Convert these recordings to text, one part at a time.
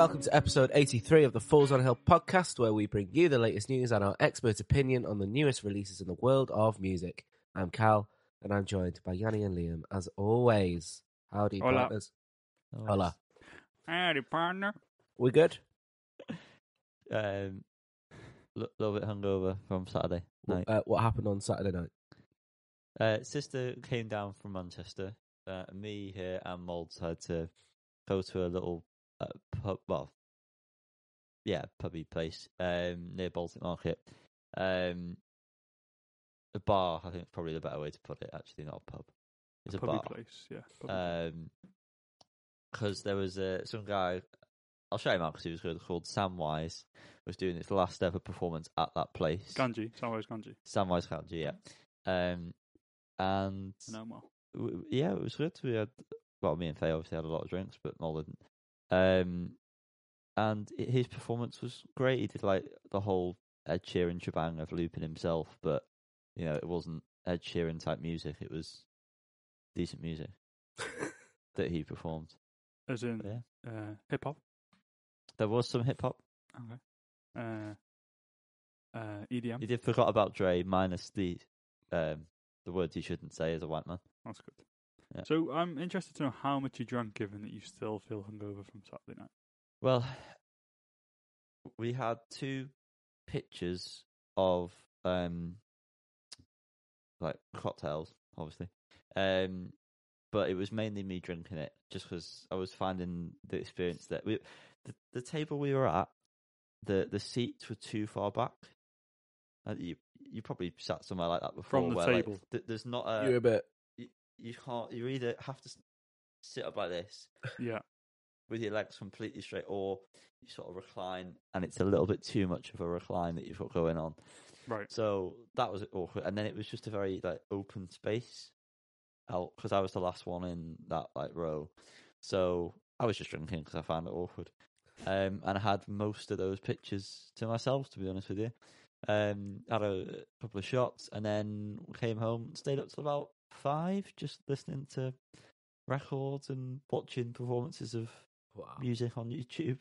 and welcome to episode 83 of the Falls on Hill podcast, where we bring you the latest news and our expert opinion on the newest releases in the world of music. I'm Cal, and I'm joined by Yanni and Liam, as always. Howdy, Hola. partners. Hola. Howdy, partner. We good? Um, a little bit hungover from Saturday night. Uh, what happened on Saturday night? Uh, sister came down from Manchester. Uh, me here and Molds had to go to a little pub. Well, yeah, pubby place um, near Baltic Market. Um, a bar, I think, is probably the better way to put it. Actually, not a pub. It's a Pubby bar. place, yeah. place. Um, because there was uh, some guy. I'll show him out because he was good. Called Samwise was doing his last ever performance at that place. Ganji, Samwise Ganji. Samwise Kanji, yeah. Um, and know him w- yeah, it was good. We had well, me and Faye obviously had a lot of drinks, but Noel didn't. Um, and his performance was great. He did like the whole Ed Sheeran shebang of looping himself, but you know it wasn't Ed Sheeran type music. It was decent music that he performed. As in yeah, uh, hip hop. there was some hip hop. Okay. Uh, uh, EDM. He did forgot about Dre, minus the um the words he shouldn't say as a white man. That's good. Yeah. So I'm interested to know how much you drank, given that you still feel hungover from Saturday night. Well, we had two pictures of um like cocktails, obviously. Um but it was mainly me drinking it just because I was finding the experience that we the, the table we were at the the seats were too far back. Uh, you you probably sat somewhere like that before. From the where, like, table. th- there's not a You're a bit. You, can't you either have to sit up like this Yeah. with your legs completely straight, or you sort of recline, and it's a little bit too much of a recline that you've got going on. Right. So that was awkward, and then it was just a very like open space out because I was the last one in that like row, so I was just drinking because I found it awkward, um, and I had most of those pictures to myself, to be honest with you. Um, had a couple of shots, and then came home, stayed up till about five, just listening to records and watching performances of Wow. music on YouTube.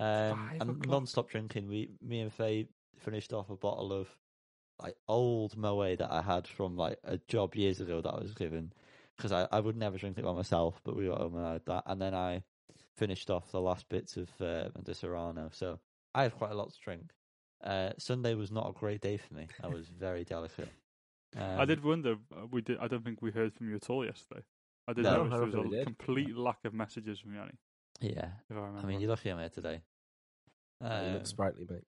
Um, and o'clock? non-stop drinking. We, me and Faye finished off a bottle of like old Moe that I had from like a job years ago that I was given because I, I would never drink it by myself, but we got home and I had that, and then I finished off the last bits of uh, the Serrano. So I had quite a lot to drink. Uh, Sunday was not a great day for me. I was very delicate. Um, I did wonder. uh, We did. I don't think we heard from you at all yesterday. I did No, notice I there was a did. complete lack of messages from Yanni. Yeah, If I remember. I mean, you're lucky I'm here today. You Um, look sprightly, mate.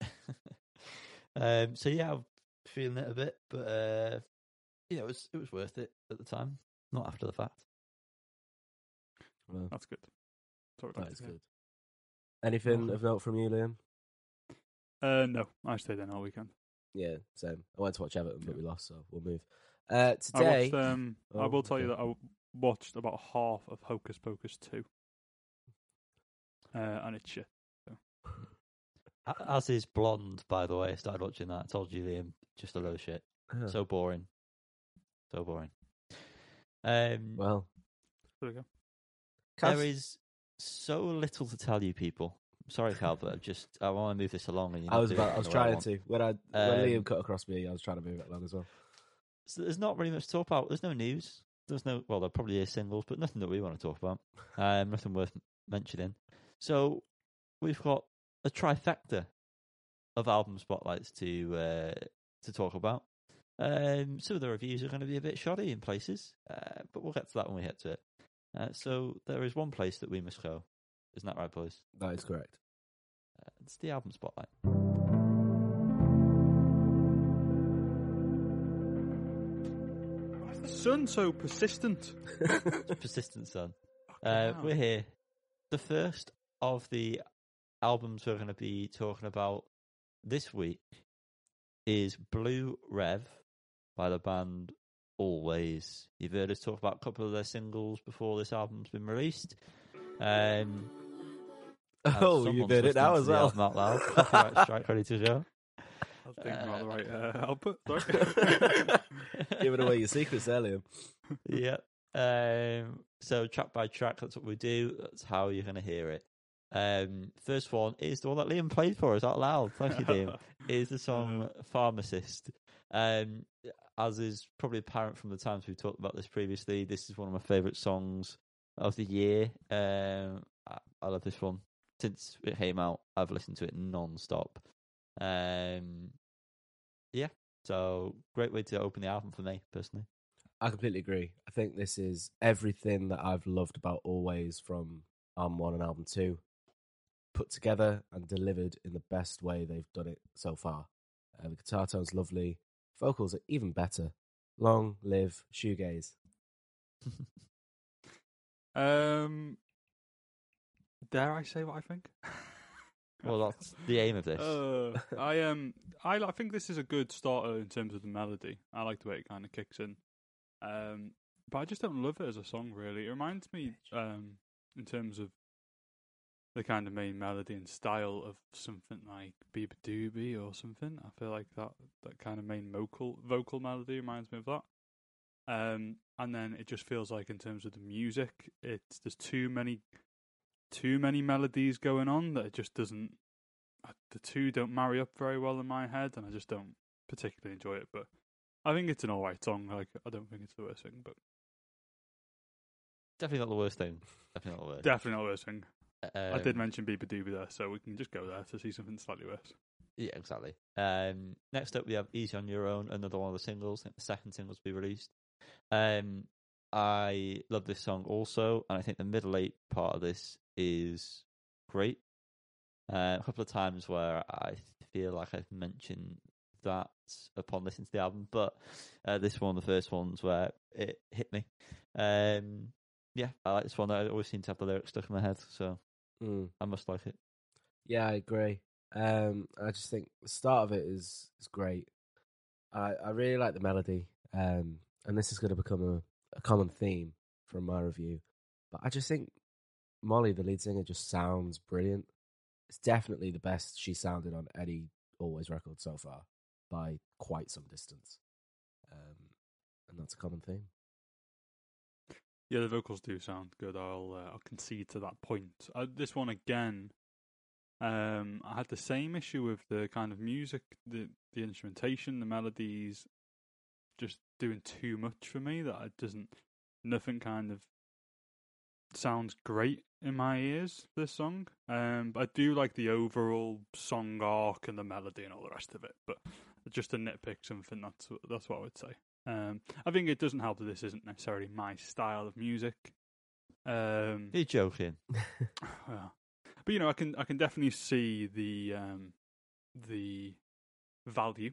um, so yeah, I'm feeling it a bit, but uh, yeah, it was it was worth it at the time, not after the fact. Well, That's good. That's what we'd like that to is hear. good. Anything of note from you, Liam? Uh, no, I stayed in all weekend. Yeah, same. I went to watch Everton, but we lost, so we'll move. Uh, I today, watched. Um, I Oh, will tell you that I watched about half of Hocus Pocus two, uh, and it's shit. A- As is Blonde, by the way. I started watching that. I told you, Liam, just a load of shit. Huh. So boring, so boring. Um, well, There we go. Cass- there is so little to tell you, people. Sorry, Cal, but I just I want to move this along. And I was about. I was trying want. to when I when Um, Liam cut across me. I was trying to move it along as well. So there's not really much to talk about. There's no news. There's no well, there probably is singles, but nothing that we want to talk about. Um, nothing worth mentioning. So we've got a trifecta of album spotlights to uh, to talk about. Um, some of the reviews are going to be a bit shoddy in places, uh, but we'll get to that when we get to it. Uh, so there is one place that we must go. Isn't that right, boys? That is correct. Uh, it's the album spotlight. Why is the sun so persistent? Persistent Sun. Uh, hell. we're here. The first of the albums we're going to be talking about this week is Blue Rev by the band Alvvays. You've heard us talk about a couple of their singles before this album's been released. Um, and Oh, you did it That was as to the well. album out loud. Copyright strike ready to go. I was thinking about the uh, right uh, output. Sorry. Giving away your secrets, there, Liam. yeah. Um, so track by track, that's what we do. That's how you're going to hear it. Um, first one is the one that Liam played for us out loud. Thank you, Liam. is the song "Pharmacist." Um, as is probably apparent from the times we've talked about this previously, this is one of my favourite songs of the year. Um, I, I love this one since it came out. I've listened to it non-stop. Um, yeah, so great way to open the album for me personally. I completely agree. I think this is everything that I've loved about Alvvays from album one and album two, put together and delivered in the best way they've done it so far. Uh, the guitar tone's lovely, vocals are even better. Long live shoegaze. Um, dare I say what I think? well, that's the aim of this. Uh, I um, I, I think this is a good starter in terms of the melody. I like the way it kind of kicks in. Um, but I just don't love it as a song. Really, it reminds me um, in terms of the kind of main melody and style of something like Bieber Doobie or something. I feel like that that kind of main vocal vocal melody reminds me of that. Um, and then it just feels like in terms of the music, it's there's too many too many melodies going on that it just doesn't. The two don't marry up very well in my head, and I just don't particularly enjoy it. But I think it's an alright song. Like I don't think it's the worst thing, but Definitely not the worst thing. Definitely not the worst. definitely not the worst thing. I did Um, mention Beabadoobee there, so we can just go there to see something slightly worse. Yeah, exactly. Um, next up, we have "Easy on Your Own," another one of the singles. I think the second single to be released. Um, I love this song also, and I think the middle eight part of this is great. Uh, a couple of times where I feel like I've mentioned that upon listening to the album, but uh, this one, the first ones where it hit me. Um, yeah, I like this one. I always seem to have the lyrics stuck in my head, so Mm. I must like it. Yeah, I agree. Um, I just think the start of it is is great. I I really like the melody, um, and this is going to become a, common theme from my review. But I just think Molly, the lead singer, just sounds brilliant. It's definitely the best she sounded on any Alvvays record so far by quite some distance, um, and that's a common theme. Yeah, the vocals do sound good. I'll uh, I'll concede to that point. Uh, this one again, um, I had the same issue with the kind of music, the the instrumentation, the melodies, just doing too much for me. That it doesn't, nothing kind of sounds great in my ears. This song, um, but I do like the overall song arc and the melody and all the rest of it. But just to nitpick something, that's that's what I would say. Um, I think it doesn't help that this isn't necessarily my style of music. Um, You're joking. yeah. But you know, I can I can definitely see the um, the value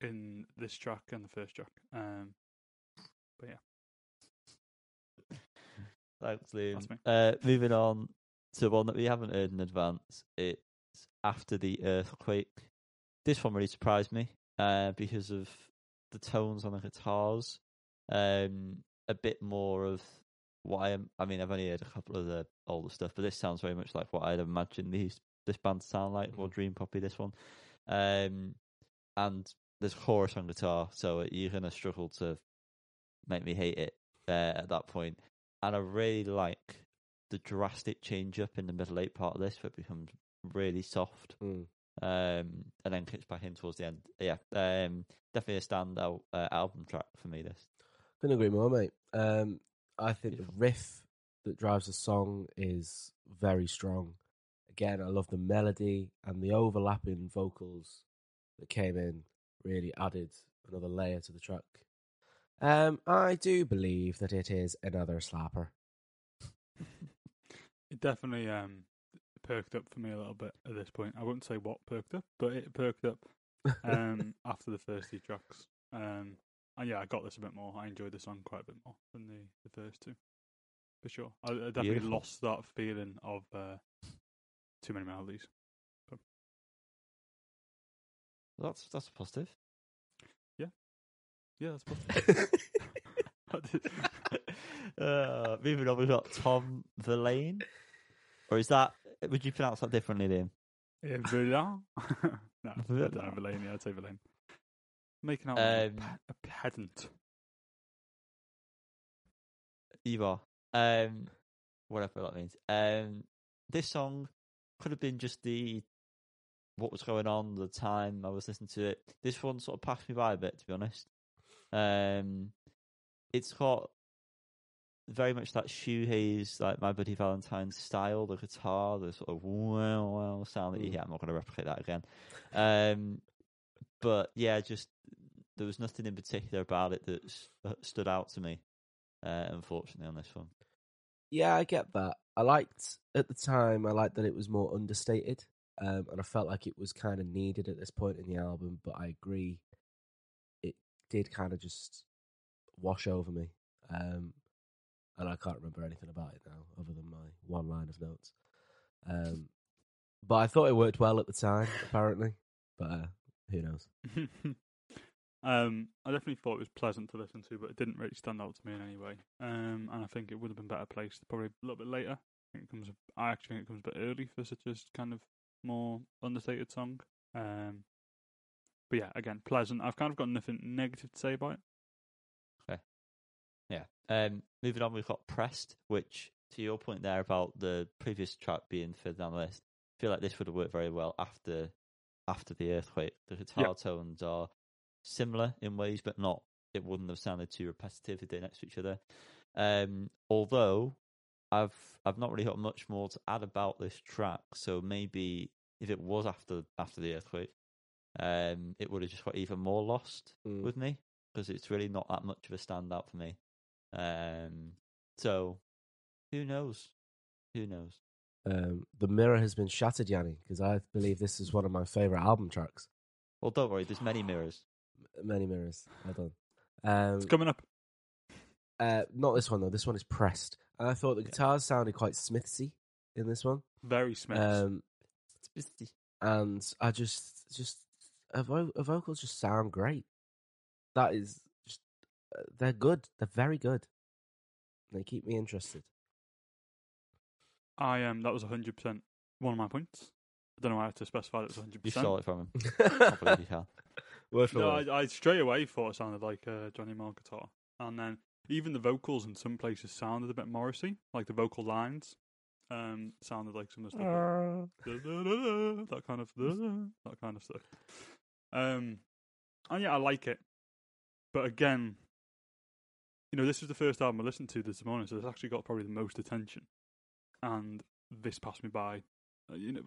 in this track and the first track. Um, but yeah, Thanks, Liam. That's me. Uh, moving on to one that we haven't heard in advance. It's after the earthquake. This one really surprised me uh, because of the tones on the guitars. Um, a bit more of what I am. I mean, I've only heard a couple of the older stuff, but this sounds very much like what I'd imagine these this band to sound like, or Dream Poppy. This one, um, and there's chorus on guitar, so you're gonna struggle to make me hate it uh, at that point. And I really like the drastic change up in the middle eight part of this, where it becomes really soft, Mm. um, and then kicks back in towards the end. Yeah, um, definitely a standout uh, album track for me. This. Couldn't agree more, mate. Um, I think Beautiful. the riff that drives the song is very strong. Again, I love the melody and the overlapping vocals that came in. Really added another layer to the track. Um, I do believe that it is another slapper. it definitely um, perked up for me a little bit at this point. I won't say what perked up, but it perked up um, after the first two tracks. Um, and yeah, I got this a bit more. I enjoyed the song quite a bit more than the, the first two, for sure. I, I definitely Beautiful. lost that feeling of uh, too many melodies. That's that's positive. Yeah, yeah, that's positive. uh, moving on, we've got Tom Verlaine, or is that? Would you pronounce that differently, Liam? Yeah, Verlaine? no, I don't know, Verlaine. Verlaine. Yeah, I'd say Verlaine. Making out a, Um, a pedant. You are. Um, whatever that means. Um, this song could have been just the what was going on the time I was listening to it. This one sort of passed me by a bit, to be honest. Um, it's got very much that shoegaze, like My Bloody Valentine style, the guitar, the sort of wow wow sound that you Mm. hear. I'm not going to replicate that again. Um, but yeah, just there was nothing in particular about it that that stood out to me. Uh, unfortunately, on this one. Yeah, I get that. I liked at the time. I liked that it was more understated, um, and I felt like it was kind of needed at this point in the album. But I agree, it did kind of just wash over me, um, and I can't remember anything about it now other than my one line of notes. Um, but I thought it worked well at the time, apparently. But uh, who knows? um, I definitely thought it was pleasant to listen to, but it didn't really stand out to me in any way. Um, and I think it would have been better placed probably a little bit later. I think it comes. I actually think it comes a bit early for such a kind of more understated song. Um, but yeah, again, pleasant. I've kind of got nothing negative to say about it. Okay. Yeah. Um, moving on, we've got Pressed, which, to your point there about the previous track being further down the list, I feel like this would have worked very well after after the earthquake. The guitar tones are similar in ways, but not. It wouldn't have sounded too repetitive if they're next to each other. Um, although I've I've not really got much more to add about this track, so maybe if it was after after the earthquake, um, it would have just got even more lost Mm. with me because it's really not that much of a standout for me. Um, so who knows? Who knows? Um, the mirror has been shattered, Yanni, because I believe this is one of my favorite album tracks. Well, don't worry. There's many mirrors. Many mirrors. Well done. Um, It's coming up. Uh, not this one though. This one is pressed. And I thought the Yeah. guitars sounded quite Smithsy in this one. Very Smiths. Um, and I just, just her, vo- her vocals just sound great. That is, just, uh, they're good. They're very good. They keep me interested. I um, that was hundred percent one of my points. I don't know why I had to specify that it was hundred You percent. stole it from him. I believe you can. Word for No, word. I, I straight away thought it sounded like uh, Johnny Marr guitar, and then even the vocals in some places sounded a bit Morrissey, like the vocal lines um, sounded like some of the stuff, like, da-da-da-da, that kind of that kind of stuff. Um, and yeah, I like it, but again, you know, this was the first album I listened to this morning, so it's actually got probably the most attention, and this passed me by. Uh, you know,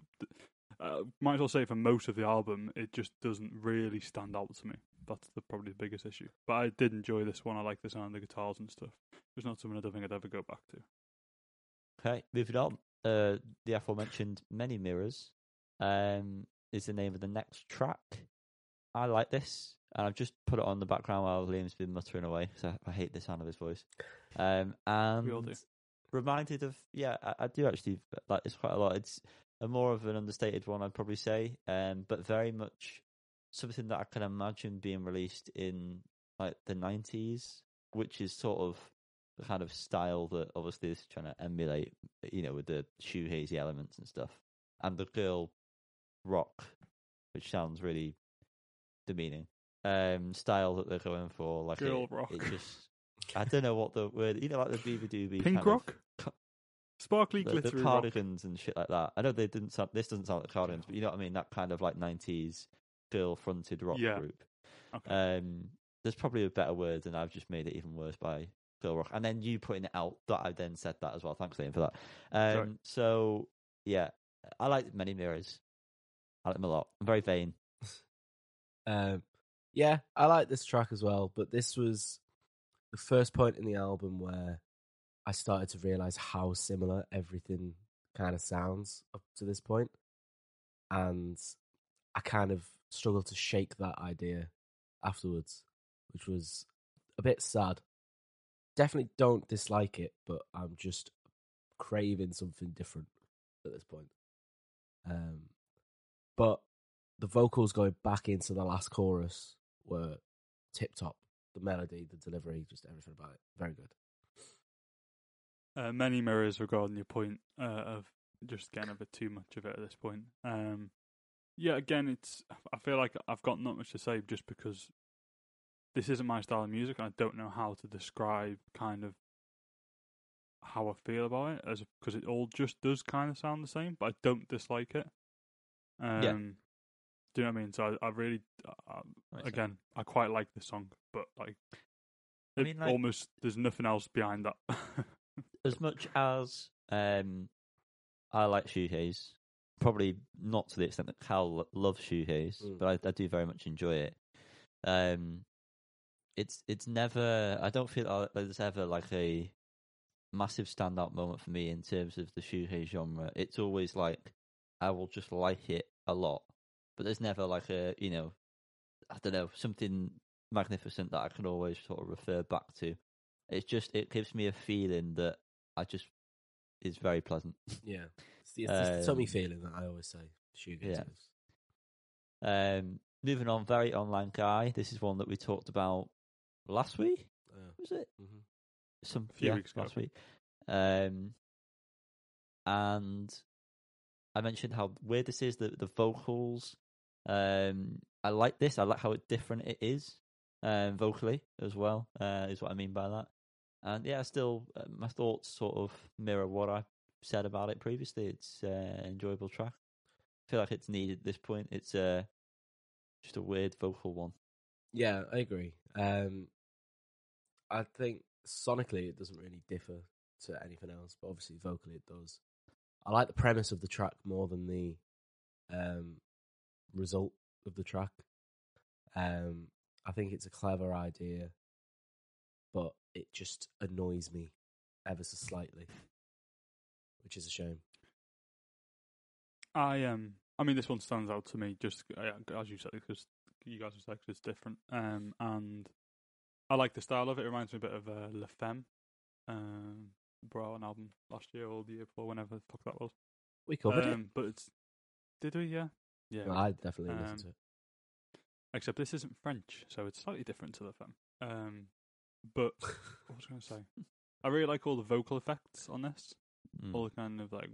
uh, might as well say for most of the album, it just doesn't really stand out to me. That's the probably the biggest issue. But I did enjoy this one. I like the sound of the guitars and stuff. It's not something I don't think I'd ever go back to. Okay, moving on. Uh, the aforementioned Many Mirrors um, is the name of the next track. I like this, and I've just put it on the background while Liam's been muttering away So I, hate the sound of his voice. Um, and We all do. reminded of, yeah, I, I do actually like this quite a lot. It's a more of an understated one, I'd probably say, um, but very much something that I can imagine being released in like the 90s, which is sort of the kind of style that obviously is trying to emulate, you know, with the shoegazy elements and stuff, and the girl rock, which sounds really demeaning, um, style that they're going for. Like Girl it, rock. It just, I don't know what the word, you know, like the Beabadoobee Pink rock, co- sparkly, of, the, the glittery rock. cardigans and shit like that. I know they didn't sound. This doesn't sound like cardigans, but you know what I mean. That kind of like '90s girl-fronted rock Yeah. group. Okay. Um, there's probably a better word, and I've just made it even worse by girl rock. And then you putting it out that I then said that as well. Thanks, Liam, for that. Um, so yeah, I like many mirrors. I like them a lot. I'm very vain. Um, yeah, I like this track as well, but this was the first point in the album where I started to realize how similar everything kind of sounds up to this point, and I kind of struggled to shake that idea afterwards, which was a bit sad. Definitely don't dislike it, but I'm just craving something different at this point. Um, but the vocals going back into the last chorus were tip top. The melody, the delivery, just everything about it, very good. Uh, many mirrors regarding your point uh, of just getting a bit too much of it at this point. Um, yeah, again, it's. I feel like I've got not much to say just because this isn't my style of music. and I don't know how to describe kind of how I feel about it, as because it all just does kind of sound the same, but I don't dislike it. Um, Yeah. Do you know what I mean? So I, I really, uh, Right, again, I quite like the song, but like, I mean, like- almost there's nothing else behind that. as much as um, I like shoegaze, probably not to the extent that Cal lo- loves shoegaze, Mm. but I, I do very much enjoy it. Um, it's it's never. I don't feel like there's ever like a massive standout moment for me in terms of the shoegaze genre. It's always like I will just like it a lot, but there's never like a you know, I don't know something magnificent that I can always sort of refer back to. It's just it gives me a feeling that I just is very pleasant. Yeah, it's the, it's the tummy Um, feeling that I always say. Shoegaze yeah. gives. Um, moving on, very online guy. This is one that we talked about last week. Uh, Was it mhm. some A few yeah, weeks ago. last week? Um, and I mentioned how weird this is. The the vocals. Um, I like this. I like how different it is, um, vocally as well. Uh, is what I mean by that. And yeah, still, uh, my thoughts sort of mirror what I said about it previously. It's uh, an enjoyable track. I feel like it's needed at this point. It's uh, just a weird vocal one. Yeah, I agree. Um, I think sonically it doesn't really differ to anything else, but obviously vocally it does. I like the premise of the track more than the um, result of the track. Um, I think it's a clever idea, but it just annoys me ever so slightly, which is a shame. I um, I mean, this one stands out to me just uh, as you said because you guys have said 'cause it's different. Um, and I like the style of it. It reminds me a bit of uh, La Femme, um, brought an album last year or the year before, whenever the fuck that was. We covered Um, but it's did we? Yeah, yeah. it. I definitely Um, listened to it. Except this isn't French, so it's slightly different to La Femme. Um, but what was I going to say? I really like all the vocal effects on this. Mm. all the kind of like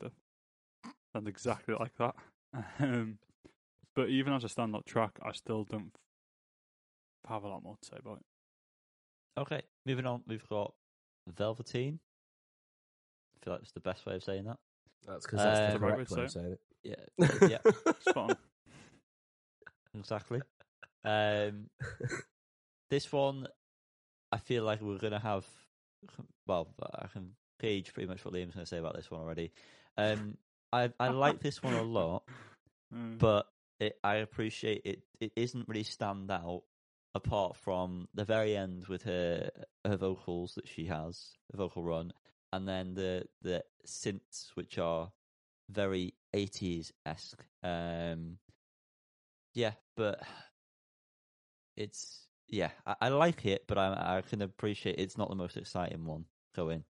stuff. Sounds exactly like that. Um, but even as a standout track, I still don't f- have a lot more to say about it. Okay, moving on. We've got Velveteen. I feel like it's the best way of saying that. That's because that's the um, correct Right way way of to saying it. Yeah, yeah, Spot on. exactly. Um, this one, I feel like we're gonna have. Well, I can gauge pretty much what Liam's going to say about this one already. Um, I I like this one a lot, Mm. but it, I appreciate it. It isn't really stand out apart from the very end with her her vocals that she has, the vocal run, and then the the synths which are very eighties esque. Um, yeah, but it's yeah, I, I like it, but I I can appreciate it's not the most exciting one going.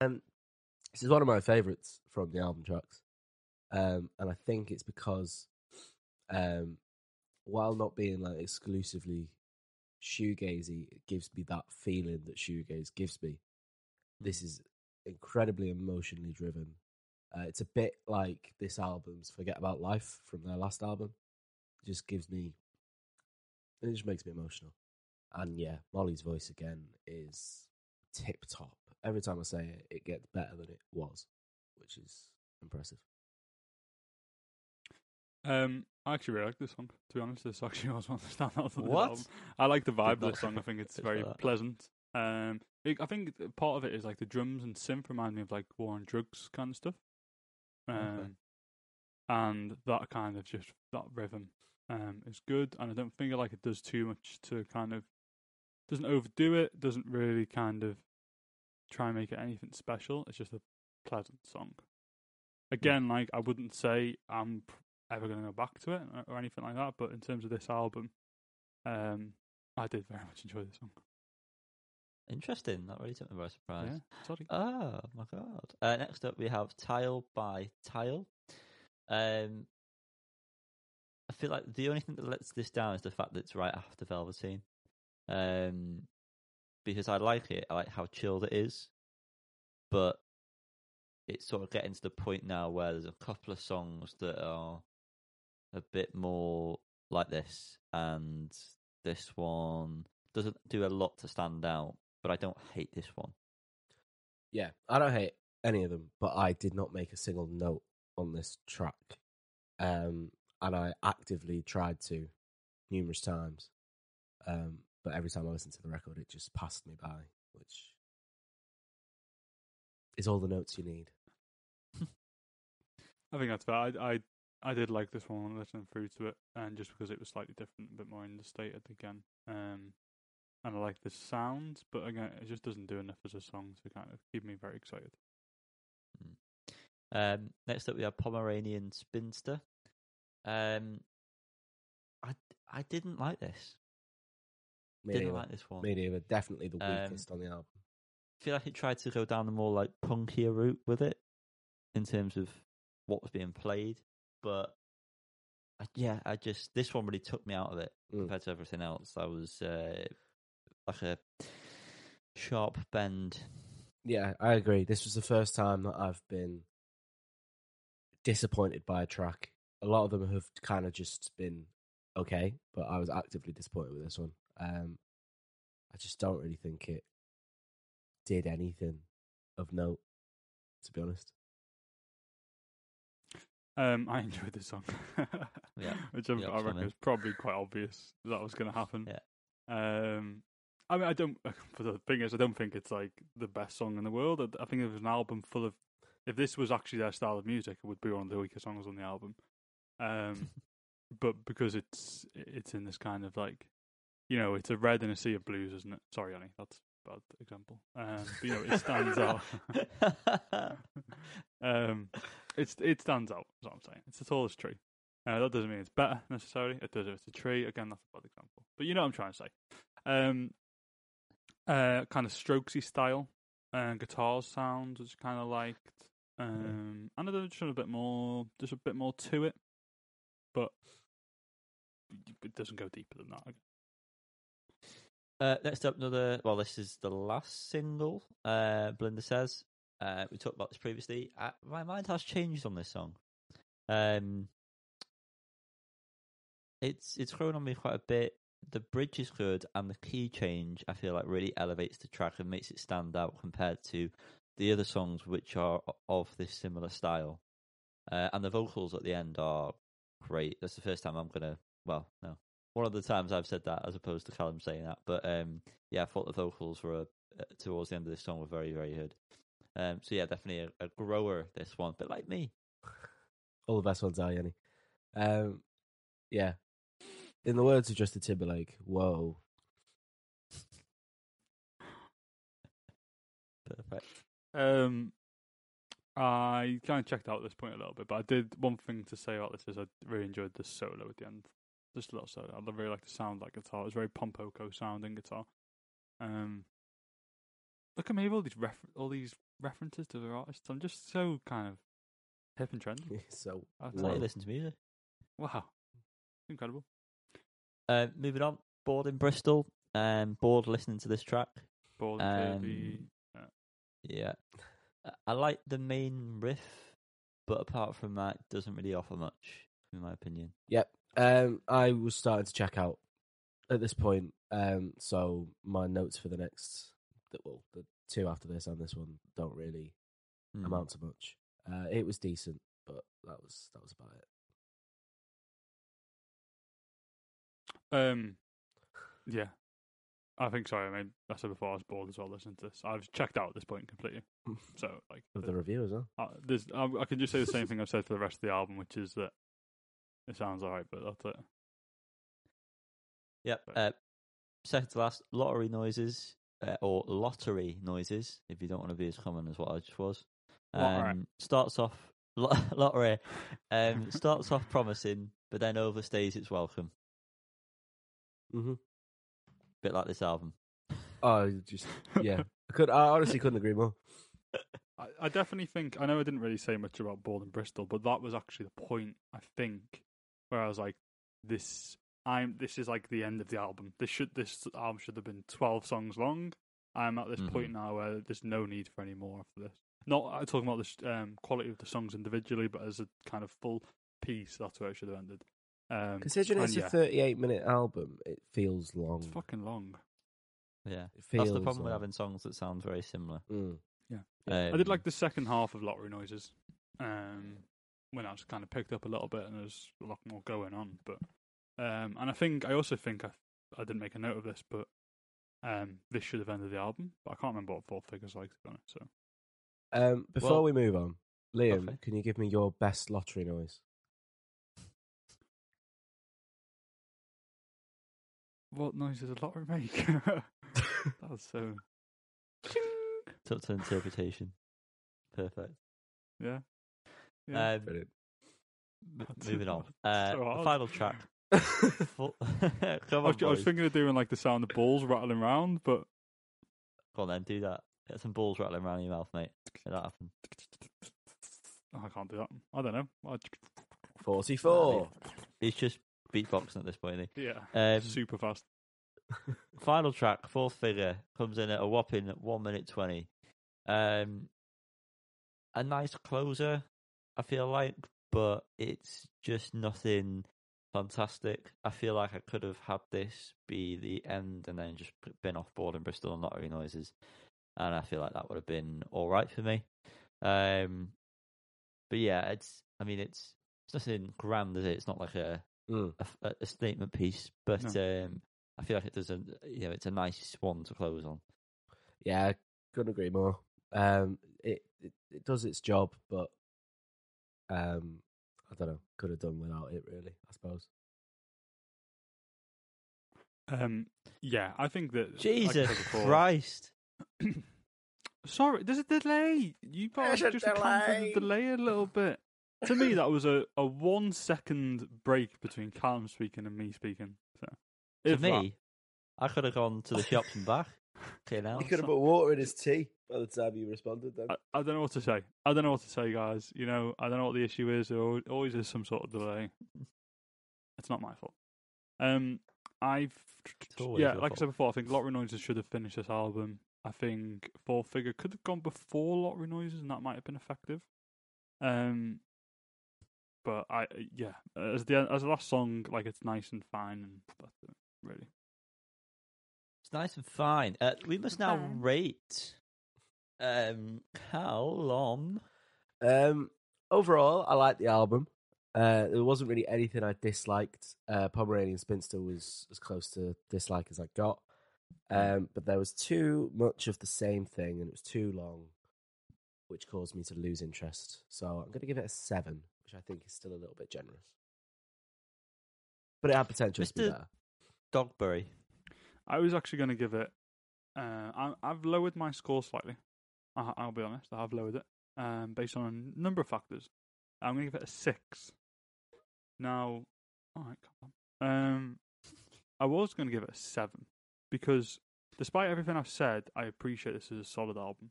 Um, this is one of my favorites from the album tracks, um, and I think it's because, um, while not being like exclusively shoegazy, it gives me that feeling that shoegaze gives me. This is incredibly emotionally driven. Uh, it's a bit like this album's "Forget About Life" from their last album. It just gives me, it just makes me emotional. And yeah, Molly's voice again is tip top. Every time I say it, it gets better than it was, which is impressive. Um, I actually really like this song. To be honest, this actually was one of the standouts of the What? album. I like the vibe of this song. I think it's very pleasant. Um, it, I think part of it is like the drums and synth remind me of like War on Drugs kind of stuff. Um, Okay. and that kind of just that rhythm um is good, and I don't think like it does too much to kind of doesn't overdo it. Doesn't really kind of try and make it anything special. It's just a pleasant song. Again, like I wouldn't say I'm ever going to go back to it or, anything like that, but in terms of this album, um, I did very much enjoy this song. Interesting. That really took me by surprise. Yeah, sorry. Oh my god. Uh, next up, we have Tile by Tile. Um, I feel like the only thing that lets this down is the fact that it's right after Velveteen. Um, because I like it. I like how chilled it is, but it's sort of getting to the point now where there's a couple of songs that are a bit more like this, and this one doesn't do a lot to stand out. but I don't hate this one. Yeah, I don't hate any of them, but I did not make a single note on this track. Um, and I actively tried to numerous times. Um, but every time I listened to the record, it just passed me by, which is all the notes you need. I think that's fair. I, I I did like this one when listening through to it, and just because it was slightly different, a bit more understated again. Um, and I like the sounds, but again, it just doesn't do enough as a song to kind of keep me very excited. Um, next up, we have Pomeranian Spinster. Um, I I didn't like this. Me didn't neither. like this one. Me neither. Definitely the Um, weakest on the album. I feel like it tried to go down the more like punkier route with it in terms of what was being played, but I, yeah, I just this one really took me out of it Mm. compared to everything else. I was uh, like a sharp bend. Yeah, I agree. This was the first time that I've been disappointed by a track. A lot of them have kind of just been okay, but I was actively disappointed with this one. Um, I just don't really think it did anything of note, to be honest. Um, I enjoyed the song. Yeah, which I'm, I reckon is probably quite obvious that was going to happen. Yeah. Um, I mean, I don't. For the thing is, I don't think it's like the best song in the world. I, I think if it was an album full of, if this was actually their style of music, it would be one of the weaker songs on the album. Um, but because it's it's in this kind of like, you know, it's a red in a sea of blues, isn't it? Sorry, Annie, that's a bad example. Um, but you know, it stands out. um, it's it stands out. Is what I'm saying. It's the tallest tree. Uh, that doesn't mean it's better necessarily. It does if it's a tree. Again, that's a bad example. But you know what I'm trying to say. Um, uh, kind of strokesy style, uh, guitar sounds, which kind of liked. Um, and I just a bit more, just a bit more to it, but it doesn't go deeper than that. Uh, next up, another. Well, this is the last single. Uh, says. Uh, we talked about this previously. Uh, my mind has changed on this song. Um, it's it's grown on me quite a bit. The bridge is good, and the key change I feel like really elevates the track and makes it stand out compared to the other songs which are of this similar style. Uh, and the vocals at the end are great. That's the first time I'm gonna. Well, no, one of the times I've said that as opposed to Callum saying that. But um, yeah, I thought the vocals were uh, towards the end of this song were very very good. Um, so yeah, definitely a, a grower. This one, but like me, All the best ones are, Yanni. Um, yeah. In the words of Justin Timberlake, whoa. perfect. Um, I kind of checked out at this point a little bit, but I did one thing to say about this is I really enjoyed the solo at the end. Just a little solo. I really like the sound like guitar. It was very Pom Poko sounding guitar. Um, look at me, with all these refer- all these references to the artists. I'm just so kind of hip and trendy. so how you listen to music. Wow, incredible. Uh, moving on, bored in Bristol. Um, bored listening to this track. Bored Um. Yeah, I- I like the main riff, but apart from that, it doesn't really offer much, in my opinion. Yep. Um, I was starting to check out at this point. Um, so my notes for the next, the, well, the two after this and this one don't really Hmm. amount to much. Uh, it was decent, but that was that was about it. Um, yeah, I think. Sorry, I mean, I said before I was bored as well listening to this. I've checked out at this point completely. So, like, Of the review as well. uh, there's, I, I can just say the same thing I've said for the rest of the album, which is that it sounds alright, but that's it. Yep. Right. Uh, second to last, lottery noises uh, or lottery noises, if you don't want to be as common as what I just was. Lottery. Um, starts off lo- lottery. Um, starts off promising, but then overstays its welcome. Mm-hmm. Bit like this album. Oh, just yeah. I could. I honestly couldn't agree more. I, I definitely think I know I didn't really say much about Bored in Bristol, but that was actually the point I think where I was like, "This, I'm. This is like the end of the album. This should. This album should have been twelve songs long. I'm at this point now where there's no need for any more after this. Not uh, talking about the um, quality of the songs individually, but as a kind of full piece. That's where it should have ended. Um, Considering and it's yeah, a 38 minute album, it feels long. it's fucking long. Yeah, It that's the problem with having songs that sound very similar. Mm. I did Um, like the second half of Lottery Noises. Um, when I just kind of picked up a little bit and there's a lot more going on. But um, and I think I also think I I didn't make a note of this, but um, this should have ended the album. But I can't remember what Four Figures like to be honest. So Um, before Well- we move on, Liam, Okay. can you give me your best lottery noise? What noise does a lottery make? That's so It's up to interpretation. Perfect. yeah. yeah. Um, Brilliant. m- That's- moving on. that's Uh, so the hard. final track. Full- Come I, on, was, I was boys. thinking of doing like the sound of balls rattling around, but Go on then, do that. Get some balls rattling around in your mouth, mate. Make that happen. oh, I can't do that. I don't know. I, 44. It's just beatboxing at this point, isn't yeah. Um, super fast. final track, fourth figure, comes in at a whopping one minute twenty. Um, a nice closer, I feel like, but it's just nothing fantastic. I feel like I could have had this be the end and then just been off bored in Bristol and Lottery Noises, and I feel like that would have been all right for me. Um, but yeah, it's. I mean, it's it's nothing grand, is it? It's not like a Mm. a, f- a statement piece, but um, I feel like it does a you know it's a nice one to close on. Yeah, couldn't agree more. Um, it, it it does its job, but um, I don't know. Could have done without it, really. I suppose. Um, yeah, I think that. Jesus said before- Christ! Sorry, there's a delay. You There's just account for the delay. delay a little bit. To me, that was a, a one second break between Callum speaking and me speaking. So, To if that- me, I could have gone to the shops and back. Okay, now He could have put water in his tea by the time you responded. Then I, I don't know what to say. I don't know what to say, guys. You know, I don't know what the issue is. There always is some sort of delay. It's not my fault. Um, I've yeah, your like I said before, I think Lottery Noises should have finished this album. I think Four Figure could have gone before Lottery Noises, and that might have been effective. Um, but I yeah, as the as the last song, like it's nice and fine, and that's it, really. It's nice and fine. Uh, we must now Fine. rate. Um, Callum. Um, overall, I like the album. Uh, there wasn't really anything I disliked. Uh, Pomeranian Spinster was as close to dislike as I got. Um, but there was too much of the same thing, and it was too long, which caused me to lose interest. So I'm going to give it a seven, which I think is still a little bit generous. But it had potential to be Mr. better. Dogberry. I was actually going to give it. Uh, I, I've lowered my score slightly. I, I'll be honest, I have lowered it um, based on a number of factors. I'm going to give it a six. Now, all right, come on. Um, I was going to give it a seven because, despite everything I've said, I appreciate this is a solid album.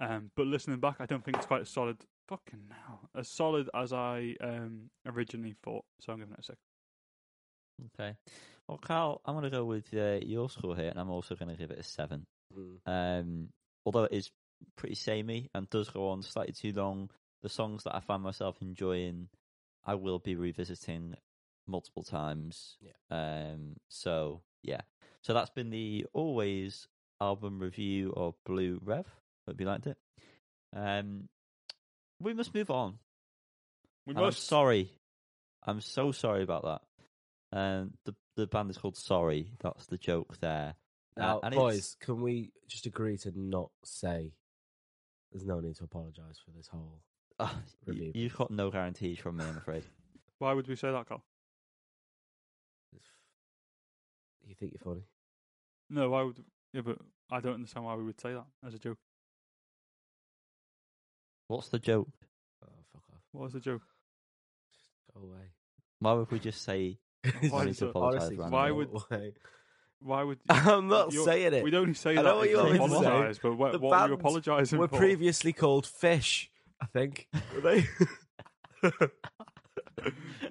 Um, but listening back, I don't think it's quite as solid. Fucking now, as solid as I um, originally thought. So I'm giving it a six. Okay. Well, Carl, I'm going to go with uh, your score here, and I'm also going to give it a seven. Mm. Um, although it is pretty samey and does go on slightly too long, the songs that I find myself enjoying, I will be revisiting multiple times. Yeah. Um. So yeah. So that's been the Alvvays album review of Blue Rev. Hope you liked it. Um. We must move on. We And I'm must. sorry. I'm so sorry about that. Um, the the band is called Sorry. That's the joke there. Uh, Now, and it's- boys, can we just agree to not say there's no need to apologise for this whole y- Review, you've got no guarantees from me, I'm afraid. Why would we say that, Carl? You think you're funny? No, why would? Yeah, but I don't understand why we would say that as a joke. What's the joke? Oh, fuck off. What was the joke? Go away. Why would we just say Why I need to apologise? Honestly, randomly? why go would- away. Why would? I'm not you're- saying it. We'd only say I that know what if you you want me to say. apologise, but what, The what were you band apologising We're for? previously called Fish, I think. Were they?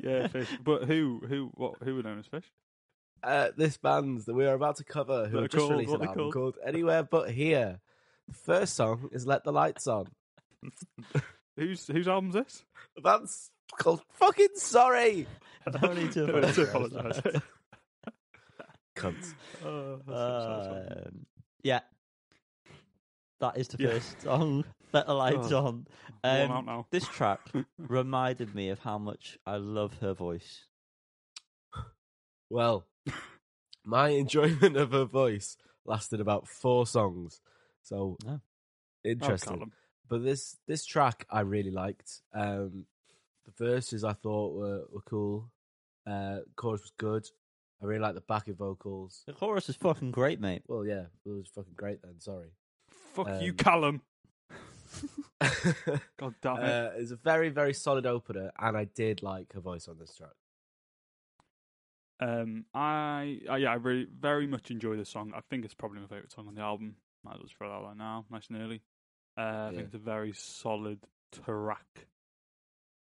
yeah, fish. But who, who, what, who were known as fish? uh, this band that we are about to cover, who They're have just called- released what an they album called? called Anywhere But Here. The first song is Let the Lights On. Whose whose album's this? That's called Fucking Sorry. No need to No need to apologise. apologise. cunts. Oh, that's so satisfying. Um, yeah, that is the Yeah. first song. Let the lights Oh. on. Worn Um, out now. this track reminded me of how much I love her voice. Well, my enjoyment of her voice lasted about four songs, so Oh. Oh, interesting. Callum. But this this track I really liked. Um, the verses I thought were were cool. Uh, chorus was good. I really like the backing vocals. The chorus is fucking great, mate. Well, yeah, it was fucking great then. Sorry. Fuck you, Um, Callum. uh, God damn it. it's a very very solid opener, and I did like her voice on this track. Um, I, I yeah, I really very much enjoy this song. I think it's probably my favorite song on the album. Might as well just throw that out now, nice and early. Uh, I Yeah. think it's a very solid track,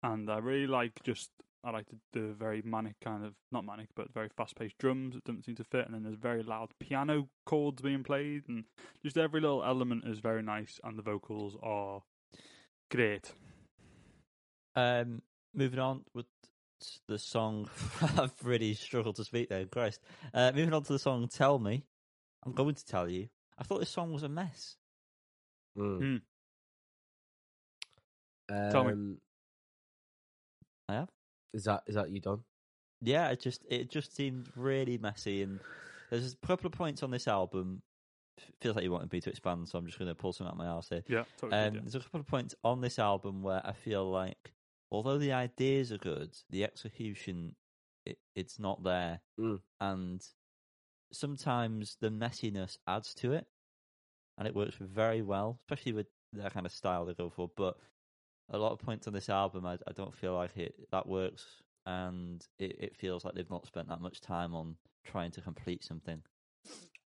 and I really like just I like the, the very manic kind of not manic, but very fast paced drums that don't seem to fit, and then there's very loud piano chords being played, and just every little element is very nice, and the vocals are great. Um, moving on with the song, I've really struggled to speak there. Christ. Uh, moving on to the song "Tell Me," I'm going to tell you. I thought this song was a mess. Mm. Tell me. Um, I have. Is that is that you done? Yeah, it just it just seemed really messy, and there's a couple of points on this album. Feels like you wanted me to expand, so I'm just going to pull some out of my arse here. Yeah, totally. Um, yeah. There's a couple of points on this album where I feel like, although the ideas are good, the execution it, it's not there, Mm. and sometimes the messiness adds to it, and it works very well, especially with that kind of style they go for. But a lot of points on this album, I, I don't feel like it that works, and it, it feels like they've not spent that much time on trying to complete something.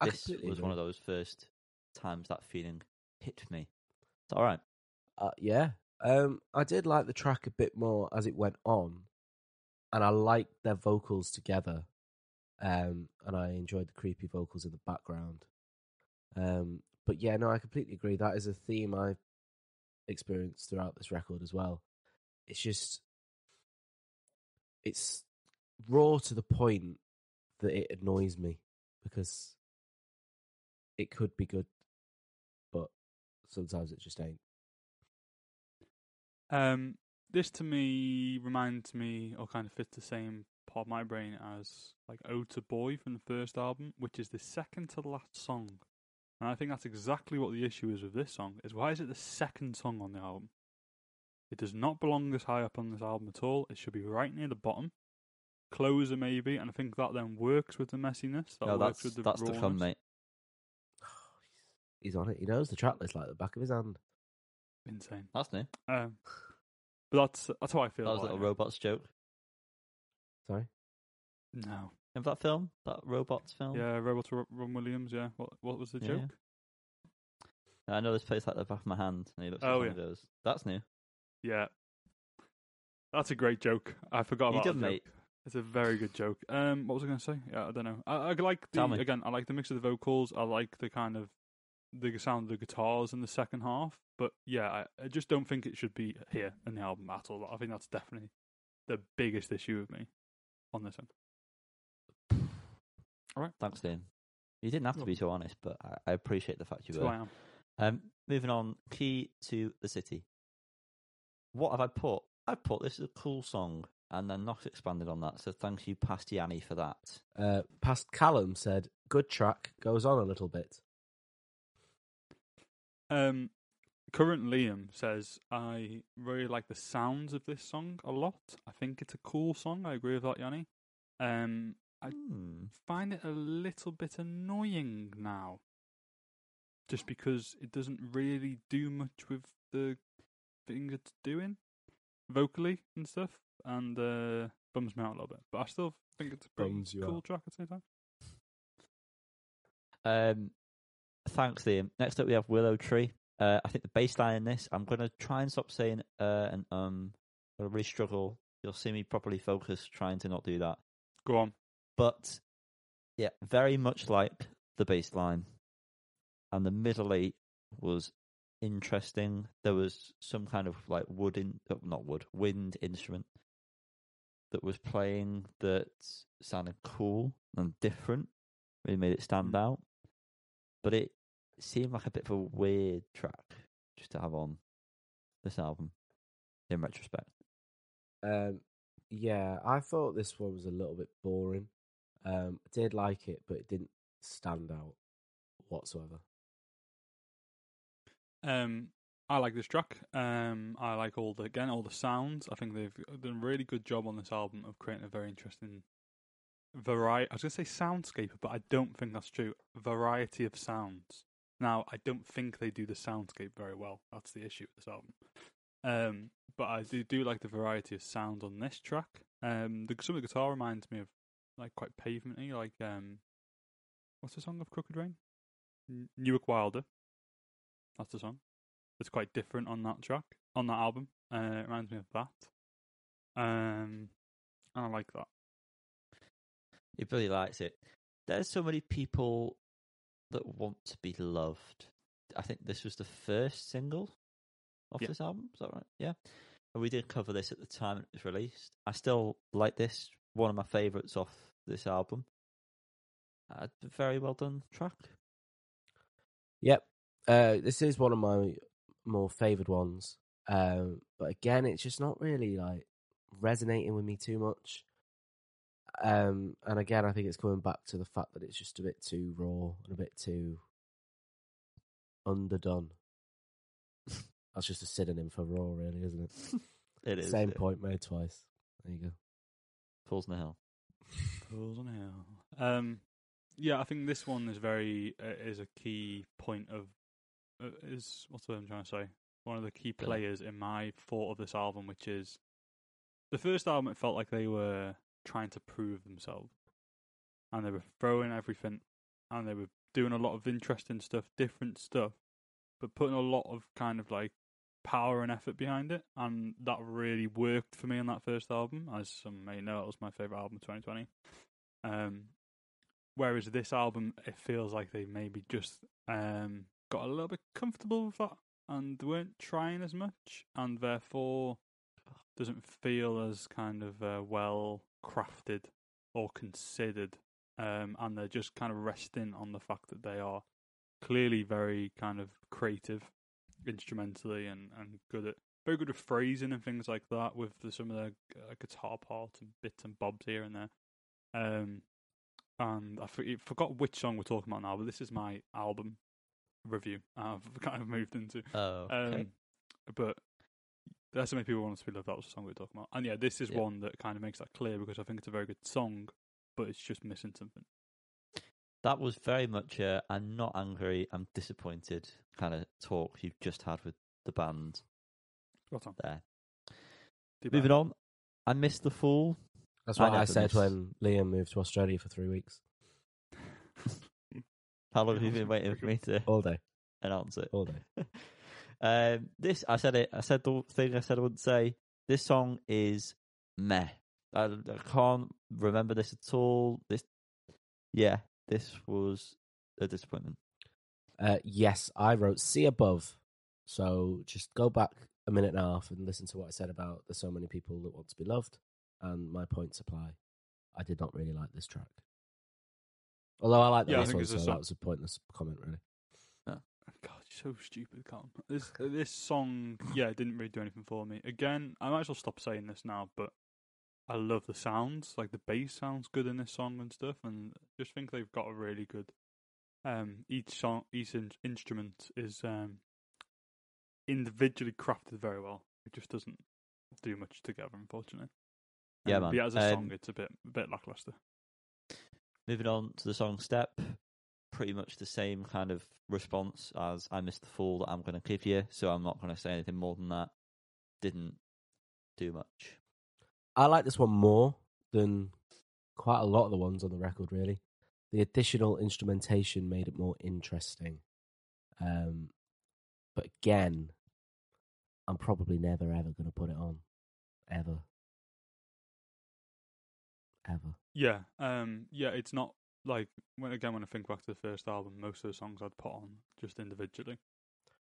I this was one of those first times that feeling hit me. It's all right. Uh, yeah. Um, I did like the track a bit more as it went on, and I liked their vocals together. Um, and I enjoyed the creepy vocals in the background. Um, but yeah, no, I completely agree. That is a theme I've experienced throughout this record as well. It's just, it's raw to the point that it annoys me because it could be good, but sometimes it just ain't. Um, this to me reminds me, or kind of fits the same part of my brain as like "Ode to Boy" from the first album, which is the second to last song. And I think that's exactly what the issue is with this song: is why is it the second song on the album? It does not belong this high up on this album at all. It should be right near the bottom, closer maybe, and I think that then works with the messiness. That No, works that's with the that's to come, rawness. mate. He's on it. He knows the track list like the back of his hand. Insane. That's new. Um, but that's that's how I feel. That was a little it. robots joke. Sorry. No. Remember that film? That robots film? Yeah, Robert Ro- Ron Williams. Yeah. What what was the Yeah. joke? I know this place like the back of my hand, and he looks Oh, it yeah. "That's new." Yeah. That's a great joke. I forgot You about that mate. joke. It's a very good joke. Um, what was I going to say? Yeah, I don't know. I, I like the again. I like the mix of the vocals. I like the kind of the sound of the guitars in the second half. But yeah, I, I just don't think it should be here in the album at all. I think that's definitely the biggest issue with me on this one. Right, thanks, Dean. You didn't have to be so honest, but I, I appreciate the fact you That's who I were. am. Um, moving on, key to the city. What have I put? I put this is a cool song, and then not expanded on that. So thanks you, Past Yanni, for that. Uh, past Callum said, "Good track goes on a little bit." Um, current Liam says I really like the sounds of this song a lot. I think it's a cool song. I agree with that, Yanni. Um, I Hmm. find it a little bit annoying now, just because it doesn't really do much with the thing it's doing vocally and stuff, and uh, bums me out a little bit. But I still think it's a pretty cool out. track at the same time. Um, thanks, Liam. Next up, we have Willow Tree. Uh, I think the bass line in this, I'm going to try and stop saying uh and um. I really struggle. You'll see me properly focus trying to not do that. Go on. But yeah, very much like the bass line. And the middle eight was interesting. There was some kind of like wood in uh, not wood, wind instrument that was playing that sounded cool and different. really made it stand Mm. out. But it seemed like a bit of a weird track just to have on this album in retrospect. Um, yeah, I thought this one was a little bit boring. Um, I did like it, but it didn't stand out whatsoever. Um, I like this track. Um, I like all the again all the sounds. I think they've done a really good job on this album of creating a very interesting variety. I was gonna say soundscape, but I don't think that's true. Variety of sounds. Now, I don't think they do the soundscape very well. That's the issue with this album. Um, but I do do like the variety of sound on this track. Um, the some of the guitar reminds me of like quite pavementy, like um, what's the song of Crooked Rain? N- Newark Wilder. That's the song. It's quite different on that track, on that album. Uh, it reminds me of that. Um, and I like that. He really likes it. There's so many people that want to be loved. I think this was the first single off Yeah. this album. Is that right? Yeah. And we did cover this at the time it was released. I still like this. One of my favourites off this album. A very well done track. Yep. Uh, this is one of my more favoured ones. Um, but again, it's just not really like resonating with me too much. Um, and again, I think it's coming back to the fact that it's just a bit too raw and a bit too underdone. That's just a synonym for raw, really, isn't it? It is. Same yeah. point made twice. There you go. Falls in the Hill. Fools on a Um, yeah, I think this one is very uh, is a key point of uh, is what's what I'm trying to say. One of the key players in my thought of this album, which is the first album. It felt like they were trying to prove themselves, and they were throwing everything, and they were doing a lot of interesting stuff, different stuff, but putting a lot of kind of like power and effort behind it, and that really worked for me on that first album. As some may know, it was my favorite album of 2020. Um, whereas this album, it feels like they maybe just um, got a little bit comfortable with that and weren't trying as much, and therefore doesn't feel as kind of uh, well crafted or considered. Um, and they're just kind of resting on the fact that they are clearly very kind of creative instrumentally and, and good at very good at phrasing and things like that with the, some of the uh, guitar parts and bits and bobs here and there. Um, and I for- forgot which song we're talking about now, but this is my album review. I've kind of moved into. Oh, Um. But that's many people want us to be loved. That was the song we were talking about. And yeah, this is Yeah. one that kind of makes that clear because I think it's a very good song, but it's just missing something. That was very much a I'm not angry, I'm disappointed kind of talk you've just had with the band Spot on. there. Deep Moving Down. on, I missed the fool. That's I what I, never said miss- when Liam moved to Australia for three weeks. How long have you been waiting for me to All day. announce it? All day. um, this I said it. I said the thing I said I wouldn't say. This song is meh. I, I can't remember this at all. This, yeah, this was a disappointment. Uh, yes, I wrote see above. So just go back a minute and a half and listen to what I said about there's so many people that want to be loved, and my points apply. I did not really like this track. Although I like the Yeah, I last one, so a that was a pointless comment, really. God, you're so stupid, Calm. This this song, yeah, didn't really do anything for me. Again, I might as well stop saying this now, but I love the sounds. Like the bass sounds good in this song and stuff, and just think they've got a really good. Um, each song, each in- instrument is um individually crafted very well. It just doesn't do much together, unfortunately. Yeah, Um, man. But yeah, as a song, Um, it's a bit a bit lackluster. Moving on to the song Step, pretty much the same kind of response as I missed the fall that I'm going to give you, so I'm not going to say anything more than that. Didn't do much. I like this one more than quite a lot of the ones on the record, really. The additional instrumentation made it more interesting. Um, but again, I'm probably never ever going to put it on. Ever. Ever. Yeah, um, yeah, it's not like when again when I think back to the first album, most of the songs I'd put on just individually,